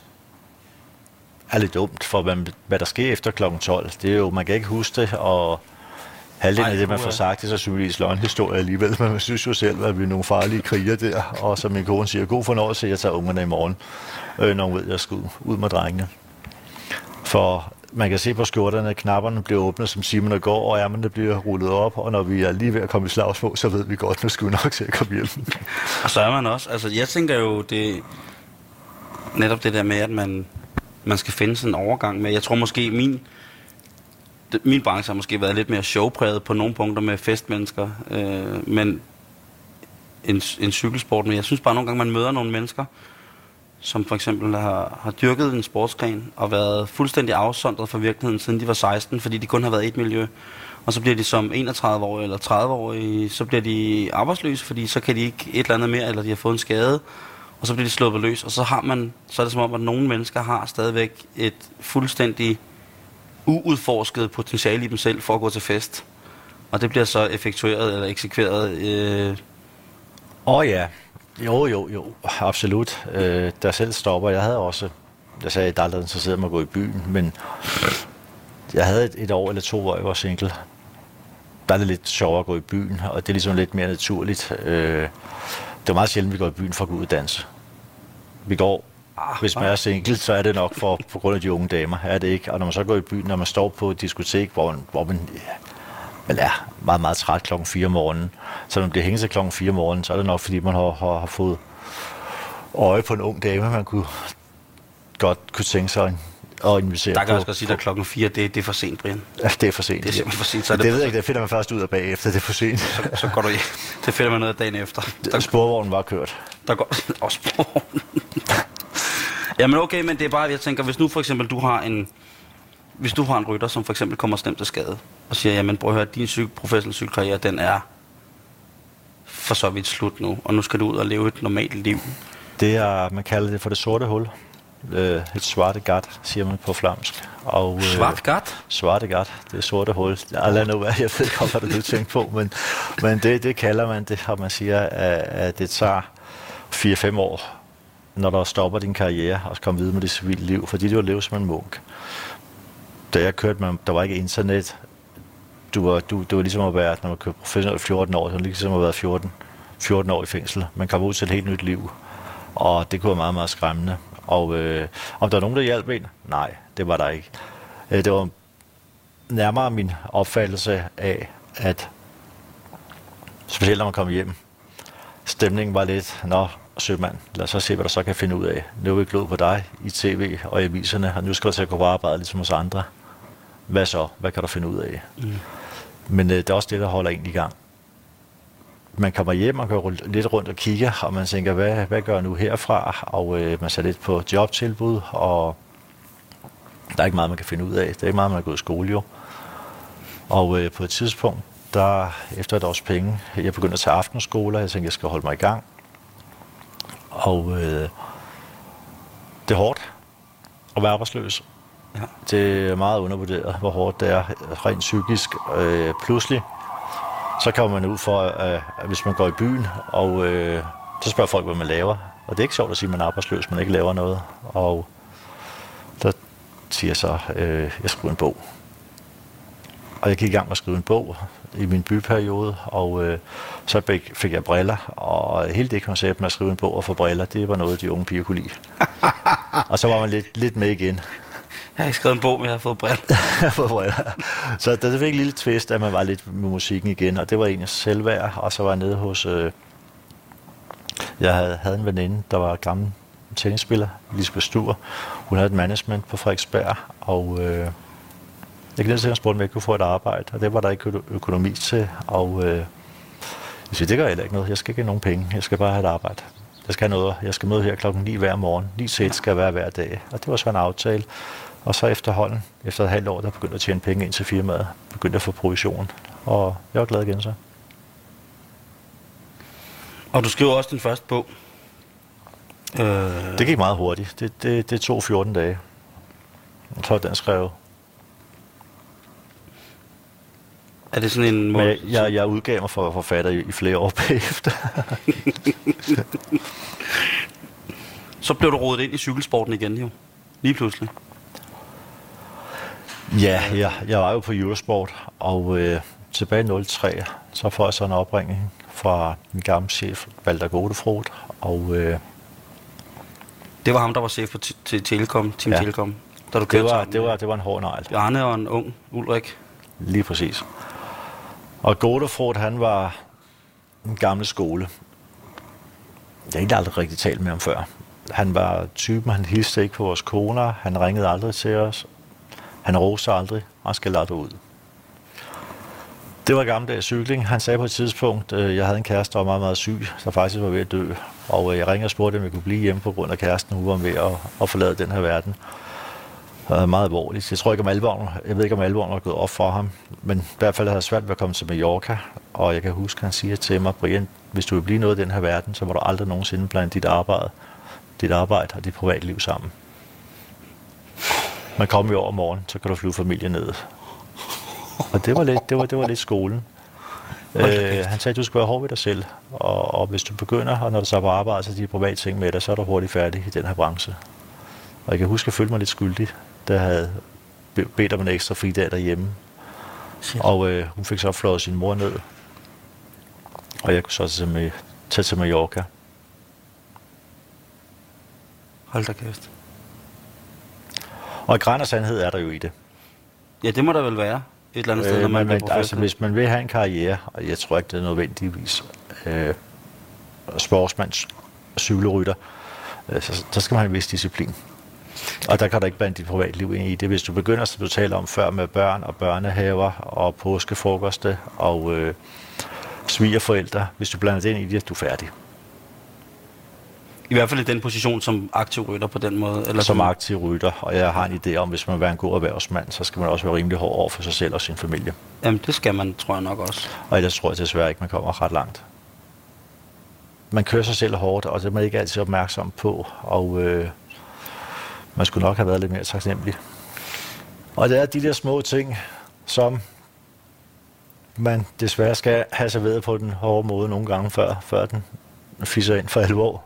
S4: er lidt dumt for, hvad, hvad der sker efter kl. 12. Det er jo, man kan ikke huske det, og halvdelen af det, man får sagt, det er så selvfølgelig løgnhistorie alligevel, men man synes jo selv, at vi er nogle farlige kriger der, og som min kone siger, god fornøjelse, jeg tager ungerne i morgen, øh, når hun ved, at jeg skal ud, med drengene. For man kan se på skjorterne, at knapperne bliver åbnet, som Simon går, og ærmerne bliver rullet op, og når vi er lige ved at komme i slagsmål, så ved vi godt, nu skal vi nok til at komme hjem.
S5: Og så er man også, altså jeg tænker jo, det netop det der med, at man, man skal finde sådan en overgang med, jeg tror måske min, min branche har måske været lidt mere showpræget på nogle punkter med festmennesker, øh, men en, en cykelsport, men jeg synes bare nogle gange, man møder nogle mennesker, som for eksempel har, har dyrket en sportsgren og været fuldstændig afsondret fra virkeligheden, siden de var 16, fordi de kun har været i et miljø. Og så bliver de som 31-årige eller 30-årige, så bliver de arbejdsløse, fordi så kan de ikke et eller andet mere, eller de har fået en skade, og så bliver de sluppet løs. Og så har man, så er det som om, at nogle mennesker har stadigvæk et fuldstændig uudforsket potentiale i dem selv for at gå til fest. Og det bliver så effektueret eller eksekveret øh,
S4: Åh oh, ja, jo jo jo, absolut. Øh, der selv stopper, jeg havde også, jeg sagde, at jeg aldrig interesseret mig at gå i byen, men jeg havde et, et år eller to, hvor jeg var single. Der er det lidt sjovere at gå i byen, og det er ligesom lidt mere naturligt. Øh, det er meget sjældent, vi går i byen for at gå ud og danse. Vi går,
S5: Ah,
S4: hvis man er single, så er det nok for, på grund af de unge damer, er det ikke? Og når man så går i byen, når man står på et diskotek, hvor, man- hvor man man er meget, meget træt klokken 4 om morgenen. Så når man bliver hængt til klokken 4 om morgenen, så er det nok, fordi man har, har, har fået øje på en ung dame, man kunne godt kunne tænke sig at invitere
S5: Der kan
S4: på.
S5: jeg også godt sige, at klokken 4, det, det er for sent, Brian.
S4: Ja, det er for sent.
S5: Det er simpelthen for sent, så er
S4: det,
S5: det
S4: ved
S5: for
S4: jeg ikke, det finder man først ud af bagefter, det er for sent.
S5: Så, så går du hjem. Det finder man ud af dagen efter. Der,
S4: Sporvognen var kørt.
S5: der går også på. Jamen okay, men det er bare, jeg tænker, hvis nu for eksempel du har en, hvis du har en rytter, som for eksempel kommer slemt til skade, og siger, jamen prøv at høre, din cykel, professionelle cykelkarriere, den er for så vidt slut nu, og nu skal du ud og leve et normalt liv.
S4: Det er, man kalder det for det sorte hul. Øh, et svarte gat, siger man på flamsk. Og, øh,
S5: Svart gat.
S4: Svarte gat, det er sorte hul. Jeg, lad nu være, jeg ved ikke, hvad du tænker på, men, men det, det kalder man det, og man siger, at, at det tager 4-5 år, når der stopper din karriere, og komme videre med det civile liv, fordi du har levet som en munk. Da jeg kørte med, der var ikke internet, du var, du, det var ligesom at være, når man kører professionelt 14 år, så var ligesom at være 14, 14 år i fængsel. Man kom ud til et helt nyt liv, og det kunne være meget, meget skræmmende. Og øh, om der var nogen, der hjalp en? Nej, det var der ikke. Øh, det var nærmere min opfattelse af, at specielt når man kom hjem, stemningen var lidt, nå, sømand, lad os så se, hvad der så kan finde ud af. Nu er vi glod på dig i tv og i aviserne, og nu skal du til at gå på arbejde ligesom hos andre. Hvad så? Hvad kan du finde ud af? Mm. Men øh, det er også det, der holder en i gang. Man kommer hjem og går lidt rundt og kigger, og man tænker, hvad, hvad gør jeg nu herfra? Og øh, man ser lidt på jobtilbud, og der er ikke meget, man kan finde ud af. Det er ikke meget, man har gået i skole jo. Og øh, på et tidspunkt, der efter et års penge, jeg begyndte at tage aftenskoler, jeg tænkte, jeg skal holde mig i gang. Og øh, det er hårdt at være arbejdsløs. Ja. Det er meget undervurderet, hvor hårdt det er rent psykisk. Øh, pludselig, så kommer man ud for, øh, hvis man går i byen, og øh, så spørger folk, hvad man laver. Og det er ikke sjovt at sige, at man er arbejdsløs, man ikke laver noget. Og der siger så, øh, jeg skriver en bog. Og jeg gik i gang med at skrive en bog i min byperiode, og øh, så fik jeg briller, og hele det koncept med at skrive en bog og få briller, det var noget, de unge piger kunne lide. og så var man lidt, lidt med igen.
S5: Jeg har ikke skrevet en bog, men jeg har fået briller.
S4: fået briller. Så der fik en lille twist, at man var lidt med musikken igen, og det var egentlig selvværd, og så var jeg nede hos... Øh, jeg havde, havde en veninde, der var gammel tennisspiller, Lisbeth Stur. Hun havde et management på Frederiksberg, og øh, jeg glæder til at spurgte, om jeg kunne få et arbejde, og det var der ikke økonomi til. Og øh, jeg siger, det gør heller ikke noget. Jeg skal ikke have nogen penge. Jeg skal bare have et arbejde. Jeg skal have noget. Jeg skal møde her klokken 9 hver morgen. 9 til 1 skal være hver dag. Og det var så en aftale. Og så efterhånden, efter et halvt år, der begyndte at tjene penge ind til firmaet. Begyndte at få provision. Og jeg var glad igen så.
S5: Og du skriver også din første bog.
S4: Øh... Det gik meget hurtigt. Det, det, det tog 14 dage. Jeg tror, den skrev
S5: Er det sådan en
S4: måde? Men jeg, jeg udgav mig for forfatter i, i flere år bagefter.
S5: så blev du rodet ind i cykelsporten igen, jo. Lige pludselig.
S4: Ja, jeg, jeg var jo på Eurosport, og øh, tilbage i 03, så får jeg så en opringning fra min gamle chef, Walter Godefrod, og... Øh,
S5: det var ham, der var chef for til Telekom, Team ja. Telekom, da du
S4: det var, det var, det var en hård negl.
S5: Bjarne og en ung Ulrik.
S4: Lige præcis. Og Godefort, han var en gammel skole. Jeg har aldrig rigtig talt med ham før. Han var typen, han hilste ikke på vores koner, han ringede aldrig til os, han roste aldrig, og han skal lade ud. Det var gammeldags cykling. Han sagde på et tidspunkt, at jeg havde en kæreste, der var meget, meget syg, der faktisk var ved at dø. Og øh, jeg ringede og spurgte, om jeg kunne blive hjemme på grund af kæresten, hun var ved at, at forlade den her verden er meget alvorligt. Jeg tror ikke om alvoren, jeg ved ikke om alvoren var gået op for ham, men i hvert fald havde jeg svært ved at komme til Mallorca, og jeg kan huske, at han siger til mig, Brian, hvis du vil blive noget i den her verden, så må du aldrig nogensinde blande dit arbejde, dit arbejde og dit private liv sammen. Man kommer jo over morgen, så kan du flyve familien ned. Og det var lidt, det var, det var lidt skolen. Øh, han sagde, at du skal være hård ved dig selv, og, og hvis du begynder, og når du så på arbejde, så de private ting med dig, så er du hurtigt færdig i den her branche. Og jeg kan huske, at jeg følte mig lidt skyldig der havde bedt om en ekstra fridag derhjemme. Shit. Og øh, hun fik så flået sin mor ned. Og jeg kunne så tage, med, tage til Mallorca.
S5: Hold da kæft.
S4: Og græn og sandhed er der jo i det.
S5: Ja, det må der vel være. Et eller andet øh, sted, når
S4: man, man altså, Hvis man vil have en karriere, og jeg tror ikke, det er nødvendigvis øh, sportsmands cykelrytter, øh, så, så skal man have en vis disciplin. Og der kan du ikke blande dit privatliv ind i det. Hvis du begynder, som du taler om før, med børn og børnehaver og påskefrokoste og øh, svigerforældre, hvis du blander det ind i det, er du færdig.
S5: I hvert fald i den position som aktiv rytter på den måde?
S4: Eller som aktiv rytter, og jeg har en idé om, hvis man vil være en god erhvervsmand, så skal man også være rimelig hård over for sig selv og sin familie.
S5: Jamen, det skal man, tror jeg nok også.
S4: Og ellers tror jeg desværre ikke, man kommer ret langt. Man kører sig selv hårdt, og det er man ikke altid opmærksom på, og øh, man skulle nok have været lidt mere taknemmelig. Og det er de der små ting, som man desværre skal have serveret på den hårde måde nogle gange før, før den fisser ind for alvor.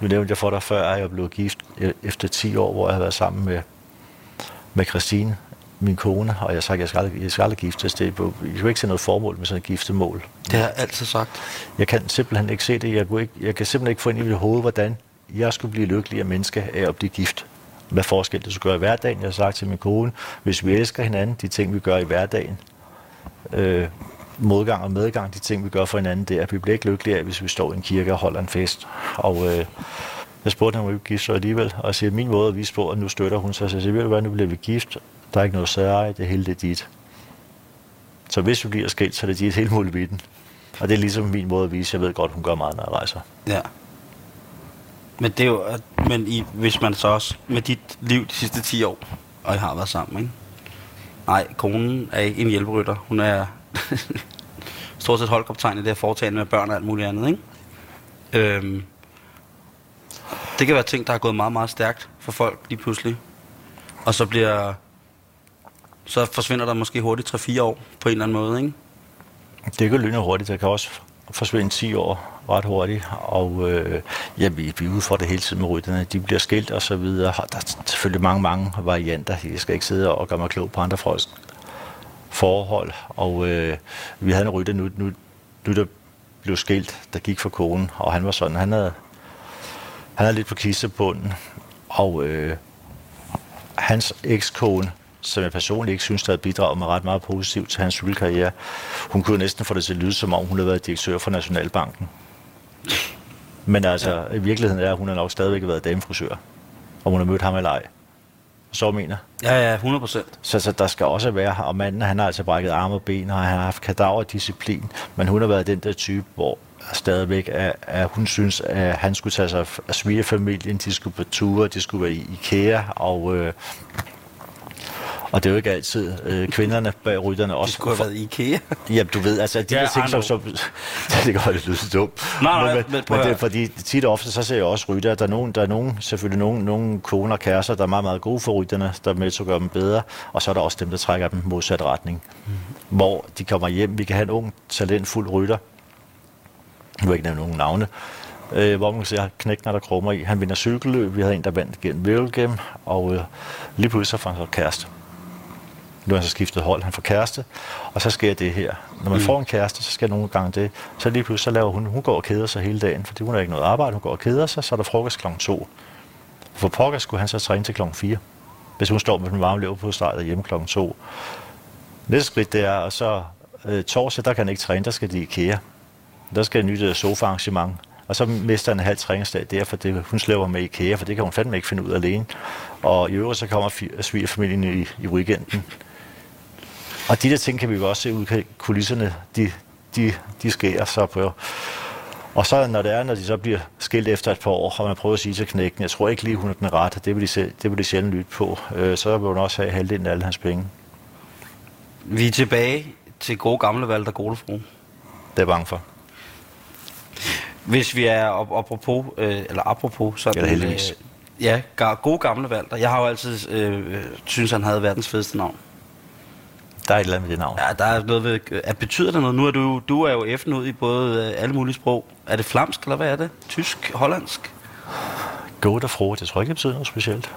S4: Nu nævnte jeg for dig før, at jeg blev gift efter 10 år, hvor jeg har været sammen med, med Christine min kone, og jeg sagt, at jeg skal aldrig, jeg skal aldrig giftes. Det, jeg kan ikke se noget formål med sådan et giftemål.
S5: Det har jeg altid sagt.
S4: Jeg kan simpelthen ikke se det. Jeg, kunne ikke, jeg kan simpelthen ikke få ind i mit hoved, hvordan jeg skulle blive lykkelig af menneske af at blive gift. Hvad forskel det skulle gøre i hverdagen. Jeg har sagt til min kone, hvis vi elsker hinanden, de ting vi gør i hverdagen, øh, modgang og medgang, de ting vi gør for hinanden, det er, at vi bliver ikke lykkeligere, hvis vi står i en kirke og holder en fest. Og øh, jeg spurgte hende, om vi gift så alligevel, og jeg siger, min måde at vise på, at nu støtter hun sig, så jeg siger, ved du hvad, nu bliver vi gift, der er ikke noget særligt, det hele det er dit. Så hvis vi bliver skilt, så er det dit hele muligheden. Og det er ligesom min måde at vise, jeg ved godt, hun gør meget, når jeg rejser.
S5: Ja. Men det er jo, men i, hvis man så også, med dit liv de sidste 10 år, og I har været sammen, ikke? Nej, konen er ikke en hjælperytter. Hun er stort set holdkoptegn i det her foretagende med børn og alt muligt andet, ikke? Øhm, det kan være ting, der er gået meget, meget stærkt for folk lige pludselig. Og så bliver... Så forsvinder der måske hurtigt 3-4 år på en eller anden måde, ikke?
S4: Det kan lyne hurtigt. Det kan også forsvinde 10 år ret hurtigt. Og øh, ja, vi, vi udfordrer ude for det hele tiden med rytterne. De bliver skilt og så videre. Der er selvfølgelig mange, mange varianter. Jeg skal ikke sidde og gøre mig klog på andre folks forhold. Og øh, vi havde en rytter nu, nu, nu der blev skilt, der gik for konen. Og han var sådan, han havde, han havde lidt på kistebunden. Og øh, hans ekskone, som jeg personligt ikke synes, der havde bidraget med ret meget positivt til hans cykelkarriere, hun kunne næsten få det til at lyde, som om hun havde været direktør for Nationalbanken. Men altså, i virkeligheden er, at hun har nok stadigvæk været damefrisør, og hun har mødt ham eller ej. Så mener
S5: Ja, ja, 100 procent.
S4: så, så der skal også være, og manden han har altså brækket arme og ben, og han har haft kadaverdisciplin, men hun har været den der type, hvor stadigvæk, at, at hun synes, at han skulle tage sig af svigerfamilien, de skulle på ture, de skulle være i IKEA, og, øh, og det er jo ikke altid øh, kvinderne bag rytterne
S5: Det
S4: også.
S5: skulle have været IKEA.
S4: Ja, du ved, altså de
S5: Ja,
S4: der ting, som, som det kan godt lyde dumt.
S5: Nej, nej,
S4: men,
S5: men
S4: men, det, er fordi tit og ofte, så ser jeg også rytter, der er nogen, der er nogen, selvfølgelig nogen, nogen koner og kærester, der er meget, meget gode for rytterne, der er med til at gøre dem bedre, og så er der også dem, der trækker dem modsat retning. Mm. Hvor de kommer hjem, vi kan have en ung, talentfuld rytter, nu vil jeg ikke nævne nogen navne, øh, hvor man kan se, at knækken er der krummer i. Han vinder cykelløb, vi havde en, der vandt gennem Vævelgem, og øh, lige pludselig så får han så kæreste. Nu har han så skiftet hold, han får kæreste, og så sker det her. Når man mm. får en kæreste, så sker nogle gange det. Så lige pludselig så laver hun, hun går og keder sig hele dagen, fordi hun har ikke noget arbejde, hun går og keder sig, så er der frokost kl. 2. For pokker skulle han så træne til kl. 4, hvis hun står med den varme lever på stedet hjemme kl. 2. Næste skridt det er, og så øh, torsdag, der kan han ikke træne, der skal de i IKEA. Der skal et nyt øh, sofa-arrangement. Og så mister han en halv træningsdag der, for det, hun slæver med IKEA, for det kan hun fandme ikke finde ud af alene. Og i øvrigt så kommer svigerfamilien i, i weekenden. Og de der ting kan vi jo også se ud i kulisserne, de, de, de sker så på. Og så når det er, når de så bliver skilt efter et par år, og man prøver at sige til knækken, jeg tror ikke lige, hun er den rette, det vil de, se- det vil de sjældent lytte på, øh, så vil hun også have halvdelen af alle hans penge.
S5: Vi er tilbage til gode gamle Valter Godefro.
S4: Det er jeg bange for.
S5: Hvis vi er op, apropos, øh, eller apropos sådan...
S4: Eller heldigvis.
S5: Øh, ja, gode gamle Valter. Jeg har jo altid øh, synes han havde verdens fedeste navn.
S4: Der er et eller andet med det navn.
S5: Ja, der er noget ved... At betyder det noget? Nu er du, du er jo F'en ud i både øh, alle mulige sprog. Er det flamsk, eller hvad er det? Tysk? Hollandsk?
S4: Godt og fro, det tror jeg ikke, det betyder noget specielt.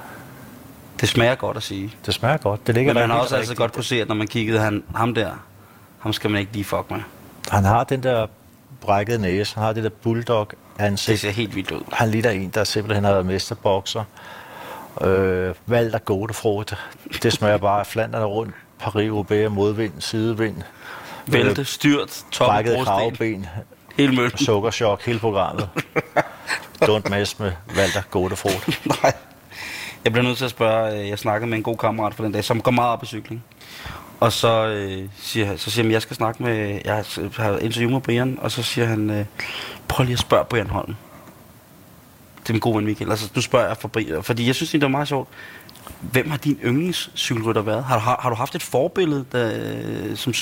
S5: Det smager godt at sige.
S4: Det smager godt. Det ligger
S5: Men man har også
S4: rigtigt.
S5: godt kunne se, at når man kiggede han, ham der, ham skal man ikke lige fuck med.
S4: Han har den der brækkede næse, han har det der bulldog
S5: Det
S4: ansigt.
S5: ser helt vildt ud.
S4: Han ligner en, der simpelthen har været mesterbokser. Øh, Valter Godefro, det, det smager bare af flanderne rundt. Paris, Roubaix, modvind, sidevind.
S5: Vælte, styrt, top,
S4: Brækket kravben,
S5: hele møllen.
S4: sukkerchok, hele programmet. Don't mess med Valter Godefro.
S5: Nej. Jeg bliver nødt til at spørge, øh, jeg snakkede med en god kammerat for den dag, som går meget op i cykling. Og så øh, siger, han- så siger han, jeg skal snakke med, jeg har- interview med Brian, og så siger han, øh, prøv lige at spørge Brian Holm. Det er min gode ven Michael. Altså, du spørger jeg for Brian, fordi jeg synes, det er meget sjovt. Hvem har din yndlingscykelrytter været? Har, har, har du haft et forbillede, der, som,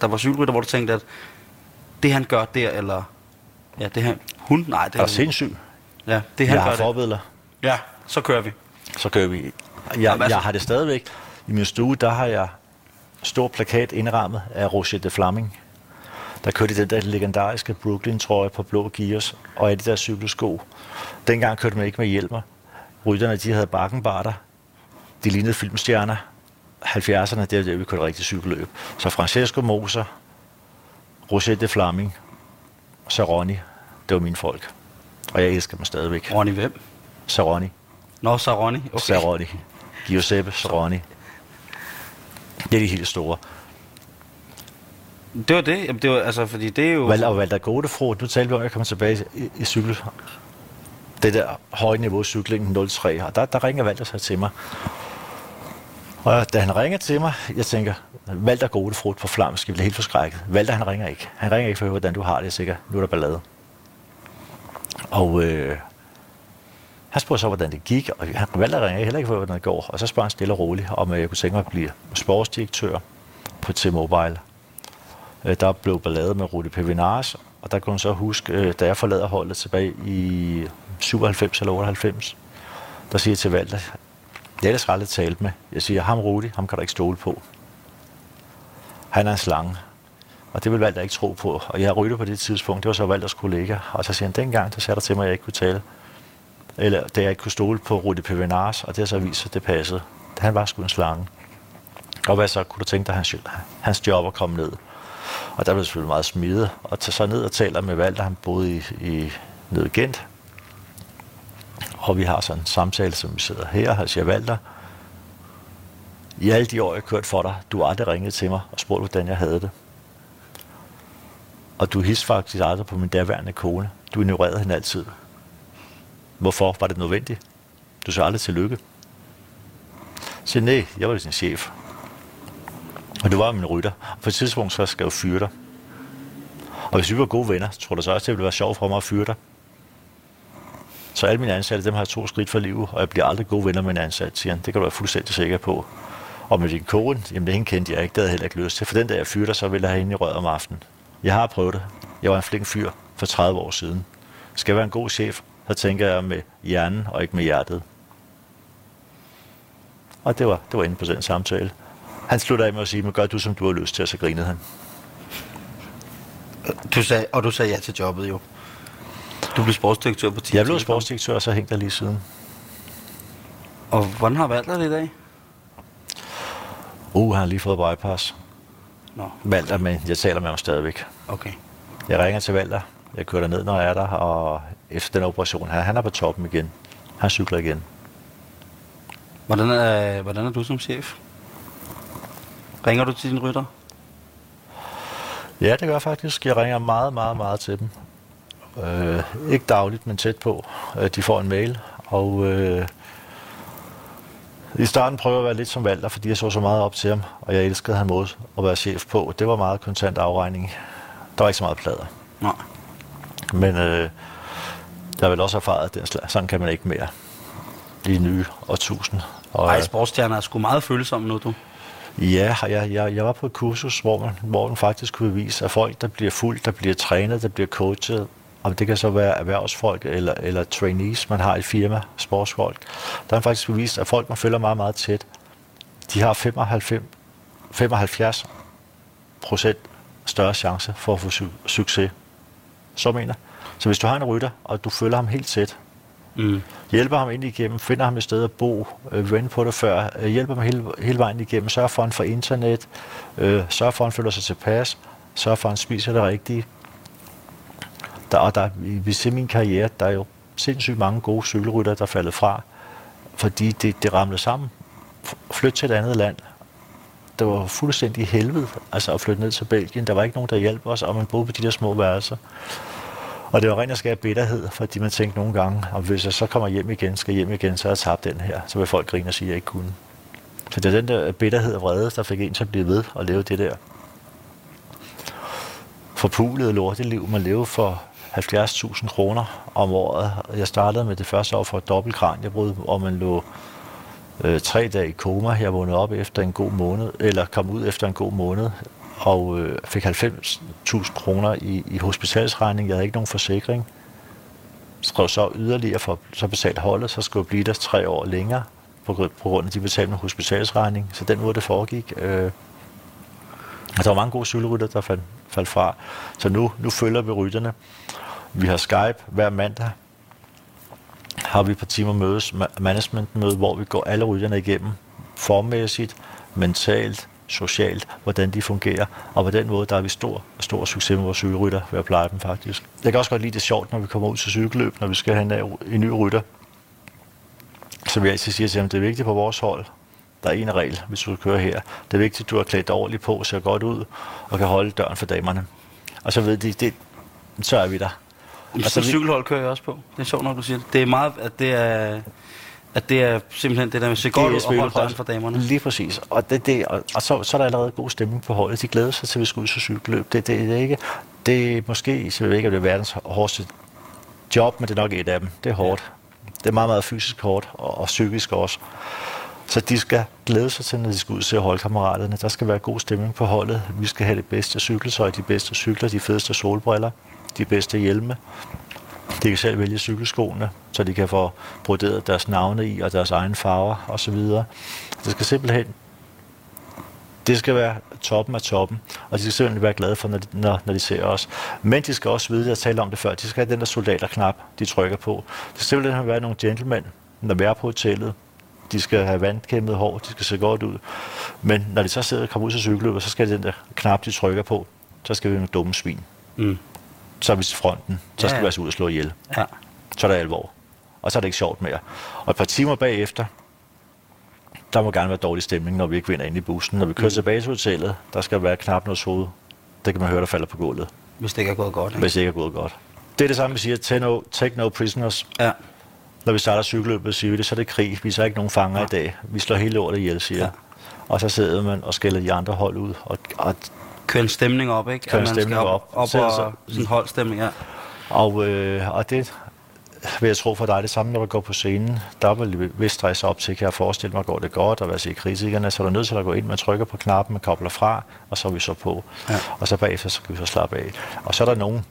S5: der var cykelrytter, hvor du tænkte, at det han gør der, eller ja, det han, hun, nej, det
S4: Og sindssyg.
S5: ja, det han
S4: Jeg
S5: gør
S4: har
S5: det.
S4: forbilleder.
S5: Ja, så kører vi.
S4: Så kører vi. Jeg,
S5: altså-
S4: jeg har det stadigvæk. I min stue, der har jeg stor plakat indrammet af Roger de Flaming. Der kørte den der legendariske Brooklyn-trøje på blå gears og af de der cykelsko. Dengang kørte man ikke med hjelmer. Rytterne, de havde bakkenbarter. De lignede filmstjerner. 70'erne, det er det, vi kørte rigtig cykelløb. Så Francesco Moser, Rosette Flaming, så Ronny, det var mine folk. Og jeg elsker dem stadigvæk.
S5: Ronny hvem?
S4: Saroni.
S5: Nå, Saroni.
S4: Okay. Saroni. Giuseppe Saroni. Det er de helt store.
S5: Det var det. Jamen, det var, altså, fordi det er jo...
S4: Valder og Valder Godefro, du talte om, at jeg kommer tilbage i, i cykel. Det der høje niveau cyklingen 03, og der, der ringer Valder sig til mig. Og da han ringer til mig, jeg tænker, Valter gode frugt på flamsk, jeg bliver helt forskrækket. Valter, han ringer ikke. Han ringer ikke for at høre, hvordan du har det, jeg sikker. Nu er der ballade. Og øh, han spurgte så, hvordan det gik, og han valgte at ringe heller ikke for, hvordan det går. Og så spørger han stille og roligt, om øh, jeg kunne tænke mig at blive sportsdirektør på T-Mobile. Øh, der blev ballade med Rudi Pevinars, og der kunne hun så huske, øh, da jeg forlader holdet tilbage i 97 eller 98, der siger jeg til Valter, jeg ellers aldrig talt med. Jeg siger, ham Rudi, ham kan du ikke stole på. Han er en slange. Og det vil Valter ikke tro på. Og jeg rytte på det tidspunkt, det var så Valters kollega. Og så siger han, dengang, der sagde der til mig, at jeg ikke kunne tale. Eller da jeg ikke kunne stole på Rudi Pevenars, og det har så vist at det passede. Han var sgu en slange. Og hvad så kunne du tænke dig, hans, hans job at komme ned? Og der blev selvfølgelig meget smidt. Og tage så ned og taler med Valter, han boede i, i nede i Gent. Og vi har sådan en samtale, som vi sidder her, og siger, Valter, i alle de år, jeg har kørt for dig, du har aldrig ringet til mig og spurgt, hvordan jeg havde det. Og du hilste faktisk aldrig på min daværende kone. Du ignorerede hende altid. Hvorfor var det nødvendigt? Du sagde aldrig tillykke. Så nej, jeg var din chef. Og du var min rytter. Og på et tidspunkt så skal jeg jo fyre dig. Og hvis vi var gode venner, tror du så også, at det ville være sjovt for mig at fyre dig. Så alle mine ansatte, dem har jeg to skridt for livet, og jeg bliver aldrig gode venner med en ansat, siger han. Det kan du være fuldstændig sikker på. Og med din kone, jamen det hende kendte jeg ikke, det havde jeg heller ikke lyst til. For den der jeg fyrte, så ville jeg have hende i rød om aftenen. Jeg har prøvet det. Jeg var en flink fyr for 30 år siden. Skal jeg være en god chef, så tænker jeg med hjernen og ikke med hjertet. Og det var, det var inde på den samtale. Han slutter af med at sige, men gør du, som du har lyst til, og så grinede han.
S5: Du sagde, og du sagde ja til jobbet jo. Du blev sportsdirektør på 10
S4: Jeg blev sportsdirektør, og så hængte der lige siden.
S5: Og hvordan har Valter det i dag?
S4: Uh, han har lige fået bypass.
S5: Nå.
S4: Valter, men jeg taler med ham stadigvæk.
S5: Okay.
S4: Jeg ringer til Valter. Jeg kører ned, når jeg er der, og efter den operation her, han er på toppen igen. Han cykler igen.
S5: Hvordan er, hvordan er du som chef? Ringer du til din rytter?
S4: Ja, det gør jeg faktisk. Jeg ringer meget, meget, meget til dem. Øh, ikke dagligt, men tæt på. Øh, de får en mail, og øh, i starten prøver jeg at være lidt som Valter, fordi jeg så så meget op til ham, og jeg elskede han måde at være chef på. Det var meget kontant afregning. Der var ikke så meget plader.
S5: Nej.
S4: Men øh, jeg vil også erfare, at det er, sådan kan man ikke mere i nye årtusind. Og,
S5: Ej, sportsstjerner er sgu meget følsomme nu, du.
S4: Ja, jeg, jeg, jeg var på et kursus, hvor man, hvor man faktisk kunne bevise, at folk, der bliver fuldt, der bliver trænet, der bliver coachet, om det kan så være erhvervsfolk eller, eller trainees, man har i firma, sportsfolk, der har faktisk bevist, at folk, man følger meget, meget tæt, de har 95, 75 procent større chance for at få su- succes. Så mener Så hvis du har en rytter, og du følger ham helt tæt,
S5: Mm.
S4: hjælper ham ind igennem, finder ham et sted at bo, øh, vende på det før, øh, hjælper ham hele, hele vejen igennem, sørger for, at han får internet, øh, sørger for, at han føler sig tilpas, sørger for, at han spiser det rigtige. Der, og der, vi ser min karriere, der er jo sindssygt mange gode cykelrytter, der er faldet fra, fordi det, det ramlede sammen. Flyt til et andet land. Det var fuldstændig helvede, altså at flytte ned til Belgien. Der var ikke nogen, der hjalp os, og man boede på de der små værelser. Og det var rent og skær bitterhed, fordi man tænkte nogle gange, at hvis jeg så kommer hjem igen, skal hjem igen, så har jeg tabt den her. Så vil folk grine og sige, at jeg ikke kunne. Så det er den der bitterhed og vrede, der fik en til at blive ved og leve det der forpulede lorteliv, man levede for 70.000 kroner om året. Jeg startede med det første år for et dobbelt kranjebrud, man lå øh, tre dage i koma. Jeg vågnede op efter en god måned, eller kom ud efter en god måned, og øh, fik 90.000 kroner i, i hospitalsregning. Jeg havde ikke nogen forsikring. Skrev så yderligere for så betalt holdet, så skulle jeg blive der tre år længere, på, på grund af de betalte med hospitalsregning. Så den måde det foregik. Øh, altså, der var mange gode cykelrytter, der fandt, faldt fra. Så nu, nu følger vi rytterne. Vi har Skype hver mandag. Har vi et par timer mødes, management-møde, hvor vi går alle rytterne igennem. Formmæssigt, mentalt, socialt, hvordan de fungerer. Og på den måde, der er vi stor, stor succes med vores cykelrytter ved at pleje dem faktisk. Jeg kan også godt lide det sjovt, når vi kommer ud til cykelløb, når vi skal have en, øh, en ny rytter. Så vi altid siger til dem, det er vigtigt på vores hold, der er en regel, hvis du kører her. Det er vigtigt, at du har klædt ordentligt på, ser godt ud, og kan holde døren for damerne. Og så ved de, det, så er vi der.
S5: Og så cykelhold kører jeg også på. Det er sjovt, når du siger det. Det er meget, at det er, at det er simpelthen det der med at se godt ud og holde døren for damerne.
S4: Lige præcis. Og, det, det, og, og så, så er der allerede god stemning på holdet. De glæder sig til, at vi skal ud til cykelløb. Det, det, det, er ikke, det er måske, så jeg ved ikke, om det er verdens hårdeste job, men det er nok et af dem. Det er hårdt. Det er meget, meget fysisk hårdt, og, og psykisk også. Så de skal glæde sig til, når de skal ud til holdkammeraterne. Der skal være god stemning på holdet. Vi skal have det bedste cykelsøj, de bedste cykler, de fedeste solbriller, de bedste hjelme. De kan selv vælge cykelskoene, så de kan få broderet deres navne i og deres egne farver osv. Det skal simpelthen det skal være toppen af toppen, og de skal simpelthen være glade for, når de, når, når de ser os. Men de skal også vide, at jeg talte om det før, de skal have den der soldaterknap, de trykker på. Det skal simpelthen være nogle gentlemen, når vi er på hotellet, de skal have vandkæmmet hår, de skal se godt ud. Men når de så sidder og kommer ud til cykelløbet, så skal den der knap, de trykker på, så skal vi med dumme svin. Mm. Så er vi til fronten, så skal ja. vi altså ud og slå ihjel. Ja. Så er der alvor. Og så er det ikke sjovt mere. Og et par timer bagefter, der må gerne være dårlig stemning, når vi ikke vinder ind i bussen. Når vi kører mm. tilbage til hotellet, der skal være knap noget hoved. Det kan man høre, der falder på gulvet.
S5: Hvis det ikke er gået godt. Ikke?
S4: Hvis det ikke er gået godt. Det er det samme, vi siger, take no, take no prisoners. Ja når vi starter cykelløbet, siger vi det, så er det krig. Vi er ikke nogen fanger ja. i dag. Vi slår hele lortet ihjel, siger ja. Og så sidder man og skælder de andre hold ud. Og, og
S5: Kører en stemning op, ikke?
S4: Kører en stemning op. op,
S5: op og så, sådan holdstemning, ja.
S4: Og, øh, og det vil jeg tro for dig det samme, når du går på scenen. Der vil vist stress op til, kan jeg forestille mig, går det godt, og hvad siger kritikerne, så er du nødt til at gå ind, man trykker på knappen, man kobler fra, og så er vi så på. Ja. Og så bagefter, så kan vi så slappe af. Og så er der nogen,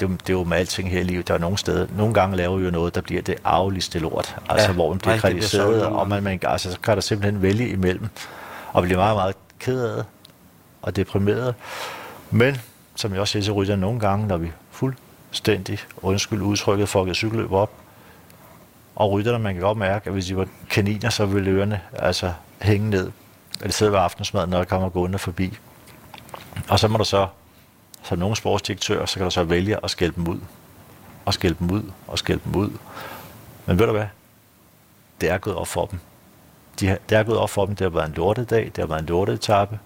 S4: det, det er jo med alting her i livet. Der er nogle steder, nogle gange laver vi jo noget, der bliver det afligste lort. Altså, ja, hvor man bliver kritiseret, og man, man, altså, så kan der simpelthen vælge imellem. Og blive meget, meget ked af og deprimeret. Men, som jeg også siger til rytterne nogle gange, når vi fuldstændig, undskyld udtrykket, fucket cykelløb op, og rytterne, man kan godt mærke, at hvis de var kaniner, så ville ørerne altså hænge ned, eller sidde ved aftensmaden, når der kommer gående forbi. Og så må der så som nogle sportsdirektører, så kan du så vælge at skælde dem ud. Og skælde dem ud, og skælde dem ud. Men ved du hvad? Det er gået op for dem. De har, det er gået op for dem, det har været en lortedag, det har været en lorteetappe,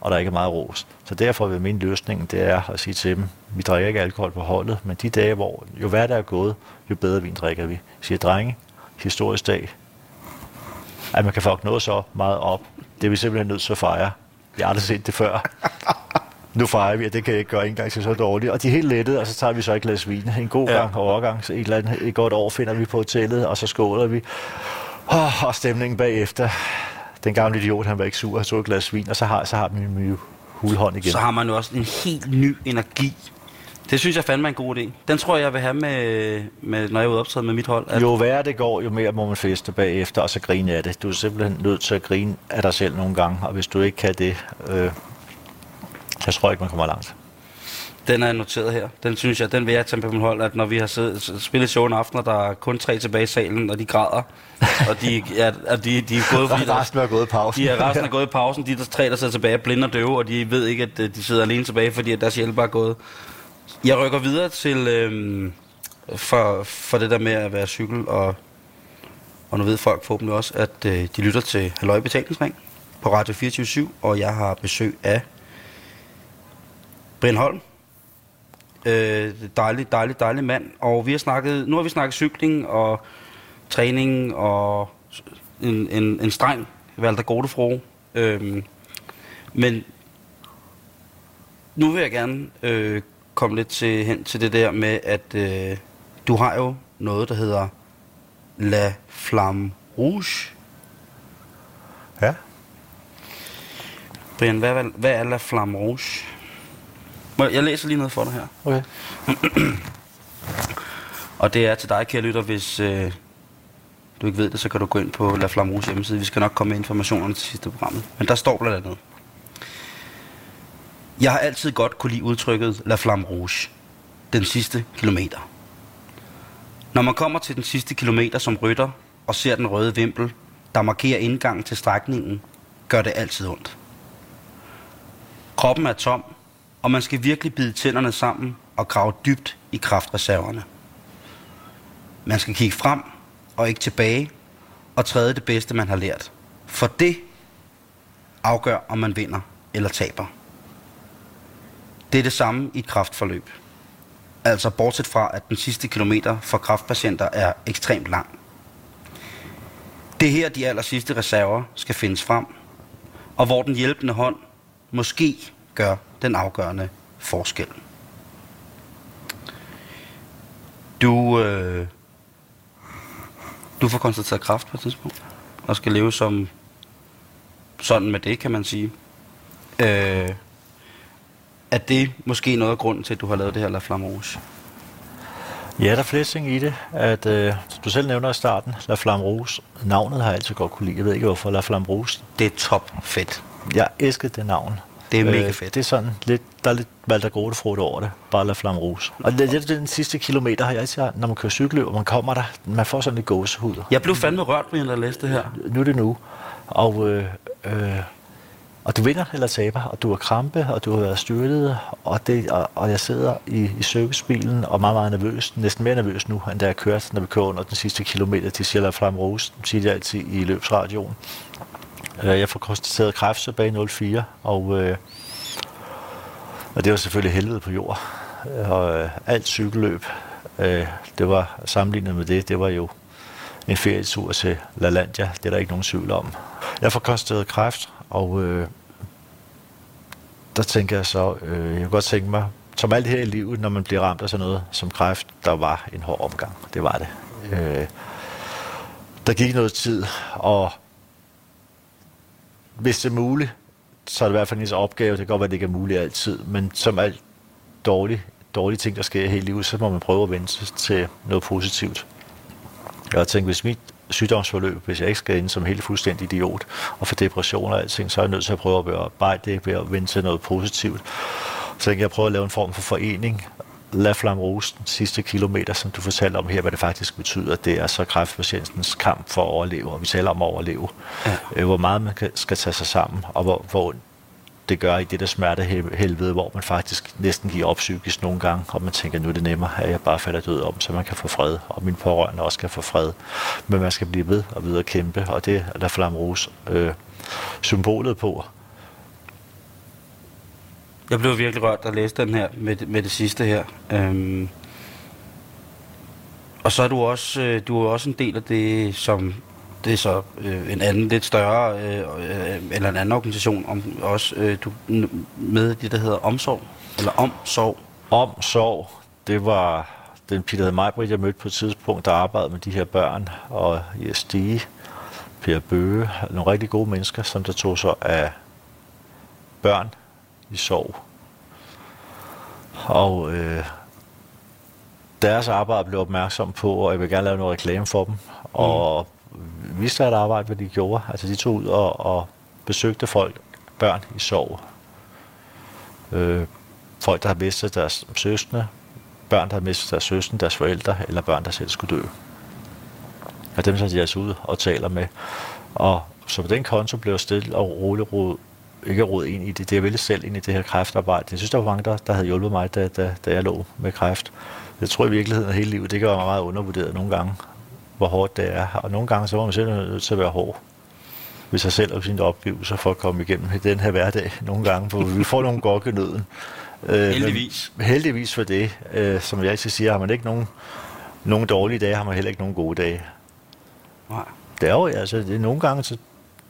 S4: og der er ikke meget ros. Så derfor vil min løsning, det er at sige til dem, vi drikker ikke alkohol på holdet, men de dage, hvor jo værre der er gået, jo bedre vin drikker vi. Jeg siger, drenge, historisk dag, at man kan få noget så meget op, det er vi simpelthen nødt til at fejre. Jeg har aldrig set det før nu fejrer vi, at det kan jeg ikke gøre engang til så dårligt. Og de er helt lettet, og så tager vi så et glas vin. En god ja. gang på overgang, så et, eller andet, et godt år finder vi på hotellet, og så skåler vi. Oh, og stemningen bagefter. Den gamle idiot, han var ikke sur, han tog et glas vin, og så har, så har vi en hulhånd igen.
S5: Så har man jo også en helt ny energi. Det synes jeg fandme er en god idé. Den tror jeg, jeg vil have med, med når jeg er ude med mit hold.
S4: At... Jo værre det går, jo mere må man feste bagefter, og så grine af det. Du er simpelthen nødt til at grine af dig selv nogle gange, og hvis du ikke kan det, øh, jeg tror ikke, man kommer langt.
S5: Den er noteret her. Den synes jeg, den vil jeg tage på min hold, at når vi har siddet, spillet show en aften, og der er kun tre tilbage i salen, og de græder, og de, ja, at de, de er gået,
S4: fordi der, resten er gået i pausen.
S5: De er resten er gået i pausen. De der tre, der sidder tilbage, blinde og døve, og de ved ikke, at øh, de sidder alene tilbage, fordi at deres hjælp er gået. Jeg rykker videre til, øhm, for, for det der med at være cykel, og, og nu ved folk forhåbentlig også, at øh, de lytter til Halløj Betalingsring på Radio 24 og jeg har besøg af Brian Holm. Øh, dejlig, dejlig, dejlig mand. Og vi har snakket, nu har vi snakket cykling og træning og en, en, en streng Valter Godefro. Øh, men nu vil jeg gerne øh, komme lidt til, hen til det der med, at øh, du har jo noget, der hedder La Flamme Rouge.
S4: Ja.
S5: Brian, hvad, hvad er La Flamme Rouge? Jeg læser lige noget for dig her.
S4: Okay.
S5: og det er til dig, kære lytter, hvis øh, du ikke ved det, så kan du gå ind på La Flamme Rouge hjemmeside. Vi skal nok komme med informationerne til sidste programmet. Men der står blandt andet. Jeg har altid godt kunne lide udtrykket La Flamme Rouge. Den sidste kilometer. Når man kommer til den sidste kilometer som rytter og ser den røde vimpel, der markerer indgangen til strækningen, gør det altid ondt. Kroppen er tom, og man skal virkelig bide tænderne sammen og grave dybt i kraftreserverne. Man skal kigge frem og ikke tilbage og træde det bedste, man har lært. For det afgør, om man vinder eller taber. Det er det samme i et kraftforløb. Altså bortset fra, at den sidste kilometer for kraftpatienter er ekstremt lang. Det er her, de aller sidste reserver skal findes frem, og hvor den hjælpende hånd måske gør den afgørende forskel. Du, øh, du får konstateret kraft på et tidspunkt, og skal leve som sådan med det, kan man sige. Øh, er det måske noget af grunden til, at du har lavet det her La Flamme Rouge?
S4: Ja, der er flere ting i det. At, øh, du selv nævner i starten, La Flamme Rouge. Navnet har jeg altid godt kunne lide. Jeg ved ikke, hvorfor La Flamme Rouge.
S5: Det er top fedt.
S4: Jeg elsker det navn.
S5: Det er mega øh, fedt.
S4: Det er sådan lidt, der er lidt Walter Grotefrugt over det. Bare La Flamme Rouge. Og det, det, den sidste kilometer har jeg altid, når man kører cykel, og man kommer der, man får sådan lidt gåsehud.
S5: Jeg blev fandme rørt, når jeg læste det her.
S4: Nu er det nu. Og øh, øh, og du vinder eller taber, og du har krampe, og du har været styrtet, og, det, og, og jeg sidder i, i servicebilen og er meget, meget nervøs, næsten mere nervøs nu, end da jeg kørte, når vi kører under den sidste kilometer til Sjælland Flam Rose, siger jeg altid i løbsradioen. Øh, jeg får konstateret kræft tilbage i 04, og, øh, og det var selvfølgelig helvede på jord. Og øh, alt cykelløb, øh, det var sammenlignet med det, det var jo en ferietur til La Landia, det er der ikke nogen tvivl om. Jeg får konstateret kræft, og øh, der tænker jeg så, øh, jeg kunne godt tænke mig, som alt her i livet, når man bliver ramt af sådan noget som kræft, der var en hård omgang. Det var det. Øh, der gik noget tid, og hvis det er muligt, så er det i hvert fald en opgave. Det kan godt være, at det ikke er muligt altid, men som alt dårlige, dårlige ting, der sker hele livet, så må man prøve at vende sig til noget positivt. Jeg har tænkt, hvis mit sygdomsforløb, hvis jeg ikke skal ind som helt fuldstændig idiot og få depression og alting, så er jeg nødt til at prøve at bearbejde det ved at vende til noget positivt. Så jeg prøve at lave en form for forening, La Flamme Rouge, den sidste kilometer, som du fortalte om her, hvad det faktisk betyder, det er så kræftpatientens kamp for at overleve, og vi taler om at overleve. Ja. Øh, hvor meget man skal tage sig sammen, og hvor, hvor det gør i det der smertehelvede, hvor man faktisk næsten giver op psykisk nogle gange, og man tænker, nu er det nemmere, at jeg bare falder død om, så man kan få fred, og min pårørende også kan få fred. Men man skal blive ved og videre kæmpe, og det er der Flamme Rose øh, symbolet på.
S5: Jeg blev virkelig rørt at læse den her med, med det sidste her. Øhm, og så er du også, øh, du er også en del af det, som det er så øh, en anden, lidt større, øh, eller en anden organisation, om, også øh, du, med det, der hedder Omsorg, eller Omsorg.
S4: Omsorg, det var den Peter hed Majbrit, jeg mødte på et tidspunkt, der arbejdede med de her børn, og Stige, Per Bøge, nogle rigtig gode mennesker, som der tog sig af børn i sorg. Og øh, deres arbejde blev opmærksom på, og jeg vil gerne lave noget reklame for dem. Mm. Og vidste at arbejde, hvad de gjorde. Altså de tog ud og, og besøgte folk, børn i sorg. Øh, folk, der har mistet deres søskende, børn, der har mistet deres søskende, deres forældre, eller børn, der selv skulle dø. Og dem så de altså ud og taler med. Og så på den konto blev jeg stille og roligt ikke råd ind i det. Det er ville selv ind i det her kræftarbejde. Jeg synes, der var mange, der, der havde hjulpet mig, da, da, da jeg lå med kræft. Jeg tror i virkeligheden, at hele livet, det gør mig meget undervurderet nogle gange hvor hårdt det er. Og nogle gange så var man selv nødt til at være hård ved sig selv og sine opgivelser for at komme igennem den her hverdag nogle gange, for vi får nogle gokkenøden.
S5: Øh, heldigvis.
S4: Men, heldigvis for det. Øh, som jeg altid siger, har man ikke nogen, nogen dårlige dage, har man heller ikke nogen gode dage. Nej. Det er jo, altså, det nogle gange, så,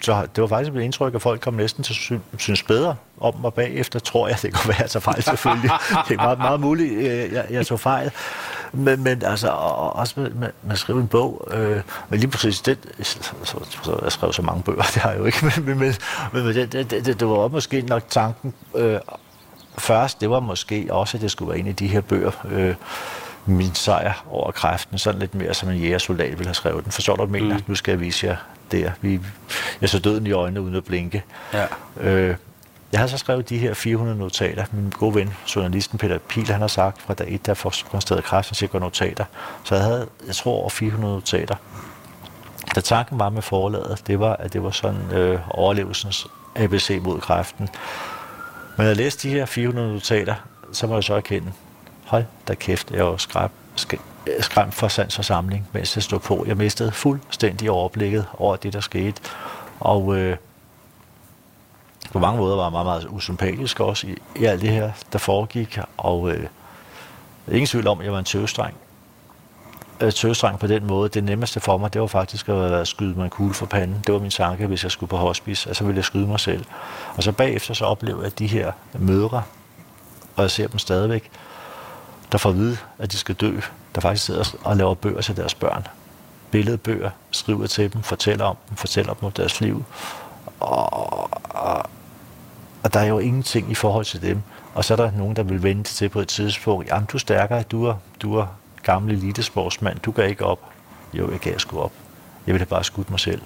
S4: så det var faktisk et indtryk, at folk kom næsten til at synes bedre om mig bagefter, tror jeg. Det kan være, at jeg fejl selvfølgelig. det er meget, meget muligt, øh, jeg, jeg tog fejl. Men, men altså, også med, med, med at skrive en bog, øh, men lige præcis det, så, så, så, jeg skrev så mange bøger, det har jeg jo ikke, men, men, men, men det, det, det, det var også måske nok tanken øh, først, det var måske også, at det skulle være en af de her bøger, øh, min sejr over kræften, sådan lidt mere som en jægersoldat ville have skrevet den. Forstår du, hvad mener? Mm. Nu skal jeg vise jer der. Vi, jeg så døden i øjnene uden at blinke. Ja. Øh, jeg har så skrevet de her 400 notater. Min gode ven, journalisten Peter Pil, han har sagt fra dag 1, der konstateret kræft, han siger notater. Så jeg havde, jeg tror, over 400 notater. Da tanken var med forlaget, det var, at det var sådan øh, overlevelsens ABC mod kræften. Men jeg læste de her 400 notater, så må jeg så erkende, hold da kæft, jeg var skræmt, Øh, skræmt for sans og samling, mens jeg stod på. Jeg mistede fuldstændig overblikket over det, der skete. Og øh, på mange måder var jeg meget, meget usympatisk også i, i alt det her, der foregik. Og øh, ingen tvivl om, at jeg var en tøvestreng. Øh, tøvstreng på den måde. Det nemmeste for mig, det var faktisk at skyde mig en kugle for panden. Det var min tanke, hvis jeg skulle på hospice. Altså ville jeg skyde mig selv. Og så bagefter så oplevede jeg de her mødre, og jeg ser dem stadigvæk, der får at vide, at de skal dø, der faktisk sidder og laver bøger til deres børn. Billedbøger, skriver til dem, fortæller om dem, fortæller dem om deres liv. Og, og, og der er jo ingenting i forhold til dem. Og så er der nogen, der vil vente til på et tidspunkt, jamen du er stærkere, du er, du er gammel elitesportsmand, du kan ikke op. Jo, jeg kan sgu op. Jeg ville have bare skudt mig selv.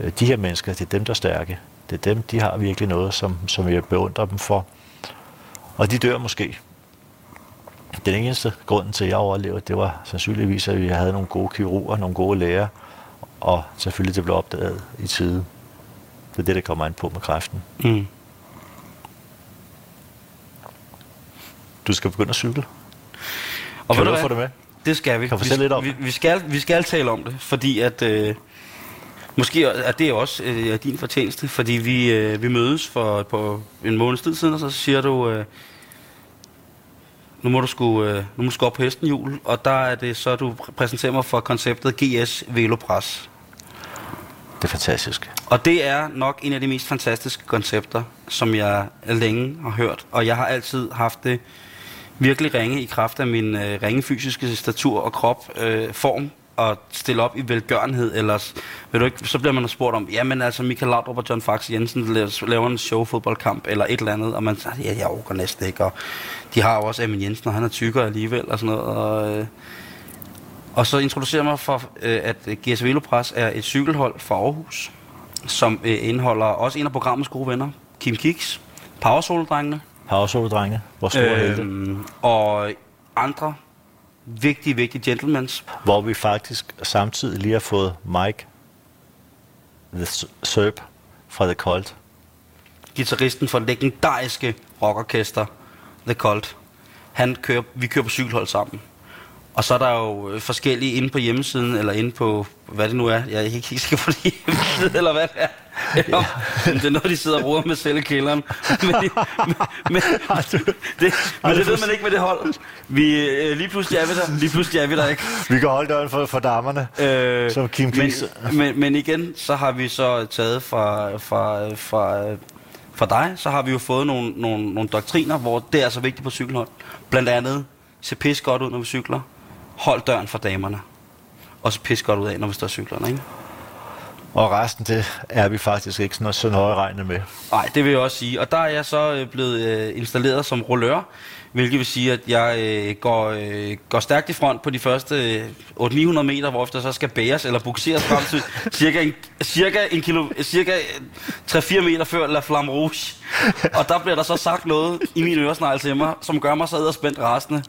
S4: Øh, de her mennesker, det er dem, der er stærke. Det er dem, de har virkelig noget, som, som jeg beundrer dem for. Og de dør måske. Den eneste grund til, at jeg overlevede, det var sandsynligvis, at vi havde nogle gode kirurger, nogle gode læger, og selvfølgelig det blev opdaget i tide. Det er det, der kommer ind på med kræften. Mm. Du skal begynde at cykle.
S5: Og
S4: kan du
S5: du
S4: få det med?
S5: Det skal vi.
S4: Kan
S5: vi,
S4: fortælle lidt om
S5: vi, vi, skal, vi skal tale om det, fordi at... Øh, måske er det også øh, din fortjeneste, fordi vi, øh, vi mødes for på en måneds tid siden, og så siger du... Øh, nu må du sgu, øh, nu må du sgu op på hestenhjul, og der er det så, du præsenterer mig for konceptet GS Velopres.
S4: Det er fantastisk.
S5: Og det er nok en af de mest fantastiske koncepter, som jeg længe har hørt. Og jeg har altid haft det virkelig ringe i kraft af min øh, ringe fysiske statur og krop, øh, form, at stille op i velgørenhed, ellers ved du ikke, så bliver man spurgt om, jamen altså Michael Laudrup og John Fax Jensen laver en showfodboldkamp eller et eller andet, og man siger, ja, jeg overgår næsten ikke, og de har jo også Amin Jensen, og han er tykkere alligevel, og sådan noget, og, øh, og så introducerer mig for, øh, at GS Velopres er et cykelhold fra Aarhus, som øh, indeholder også en af programmets gode venner, Kim Kiks, Powersolo-drengene,
S4: Havsolo-drenge, hvor store øh, helte.
S5: og andre vigtige, vigtige gentlemans.
S4: Hvor vi faktisk samtidig lige har fået Mike The Serp fra The Cult.
S5: Gitarristen for det legendariske rockorkester The Cult. Han kører, vi kører på cykelhold sammen. Og så er der jo øh, forskellige inde på hjemmesiden, eller inde på, hvad det nu er. Jeg er ikke helt sikker på det hjemmeside, eller hvad det er. Om det er noget, de sidder og roder med selv i kælderen. Men, det- men, men, det, men det ved man ikke med det hold. Vi, øh, lige pludselig er vi der, lige pludselig er vi der ikke.
S4: Vi kan holde døren for, for damerne.
S5: Øh,
S4: Som Kim
S5: men,
S4: Kies.
S5: men, men igen, så har vi så taget fra, fra, fra, fra dig, så har vi jo fået nogle, nogle, nogle doktriner, hvor det er så vigtigt på cykelhold. Blandt andet, se pis godt ud, når vi cykler. Hold døren for damerne. Og så pis godt ud af, når vi står cyklerne, ikke?
S4: Og resten, det er vi faktisk ikke sådan, så nøje regnet med.
S5: Nej, det vil jeg også sige. Og der er jeg så øh, blevet øh, installeret som rullør, hvilket vil sige, at jeg øh, går, øh, går stærkt i front på de første øh, 800-900 meter, hvor efter så skal bæres eller bukseres frem til cirka en, cirka en kilo, cirka 3-4 meter før La Flamme Rouge. Og der bliver der så sagt noget i min øresnegl til mig, som gør mig så edderspændt rasende,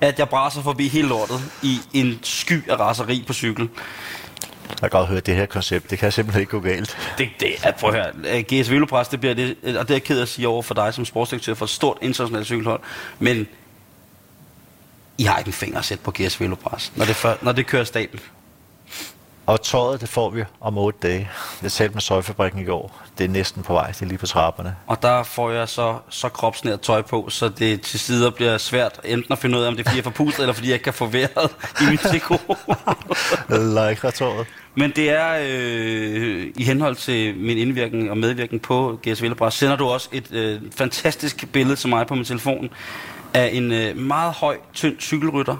S5: at jeg braser forbi hele lortet i en sky af raseri på cykel.
S4: Jeg har godt hørt det her koncept. Det kan simpelthen ikke gå galt.
S5: Det, det er, prøv at høre, øh, GS Velopres, det bliver det, øh, og det er jeg ked af at sige over for dig som sportsdirektør for et stort internationalt cykelhold, men I har ikke en finger at sætte på GS Velopres, når det, før, når det kører staten.
S4: Og tøjet, det får vi om otte dage. Jeg talte med Søjfabrikken i går. Det er næsten på vej. Det er lige på trapperne.
S5: Og der får jeg så, så kropsnært tøj på, så det til sider bliver svært enten at finde ud af, om det er fordi jeg er forpustet, eller fordi jeg ikke kan få vejret i min trikot.
S4: Lycra tøjet.
S5: Men det er øh, i henhold til min indvirkning og medvirkning på GS Villebras, sender du også et øh, fantastisk billede til mig på min telefon af en øh, meget høj, tynd cykelrytter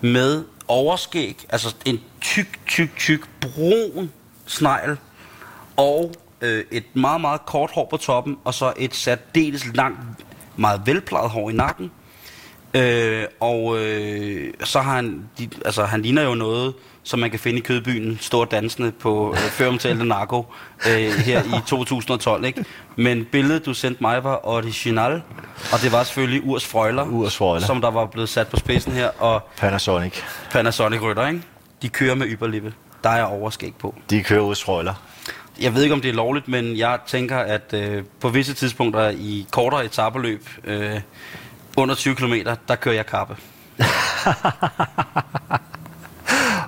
S5: med overskæg, altså en tyk, tyk, tyk brun snegl og øh, et meget, meget kort hår på toppen, og så et særdeles langt, meget velplejet hår i nakken. Øh, og øh, så har han, de, altså han ligner jo noget, som man kan finde i Kødbyen, stor dansende på øh, føromtalte narko øh, her i 2012, ikke? Men billedet, du sendte mig, var original, og det var selvfølgelig Urs Frøjler,
S4: Urs Frøjler.
S5: som der var blevet sat på spidsen her, og
S4: Panasonic.
S5: Panasonic rytter, ikke? De kører med yberlippe. der er overskæg på.
S4: De kører udstrøjler.
S5: Jeg ved ikke, om det er lovligt, men jeg tænker, at øh, på visse tidspunkter i kortere etabeløb, øh, under 20 km, der kører jeg kappe.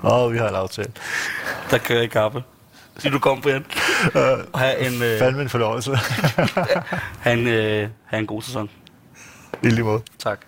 S4: Åh, oh, vi har en aftale.
S5: Der kører jeg kappe. Sig du kom, Brian. Uh, ha' en, øh,
S4: Fandme en fornøjelse.
S5: ha en, øh, ha en god sæson.
S4: I lige måde.
S5: Tak.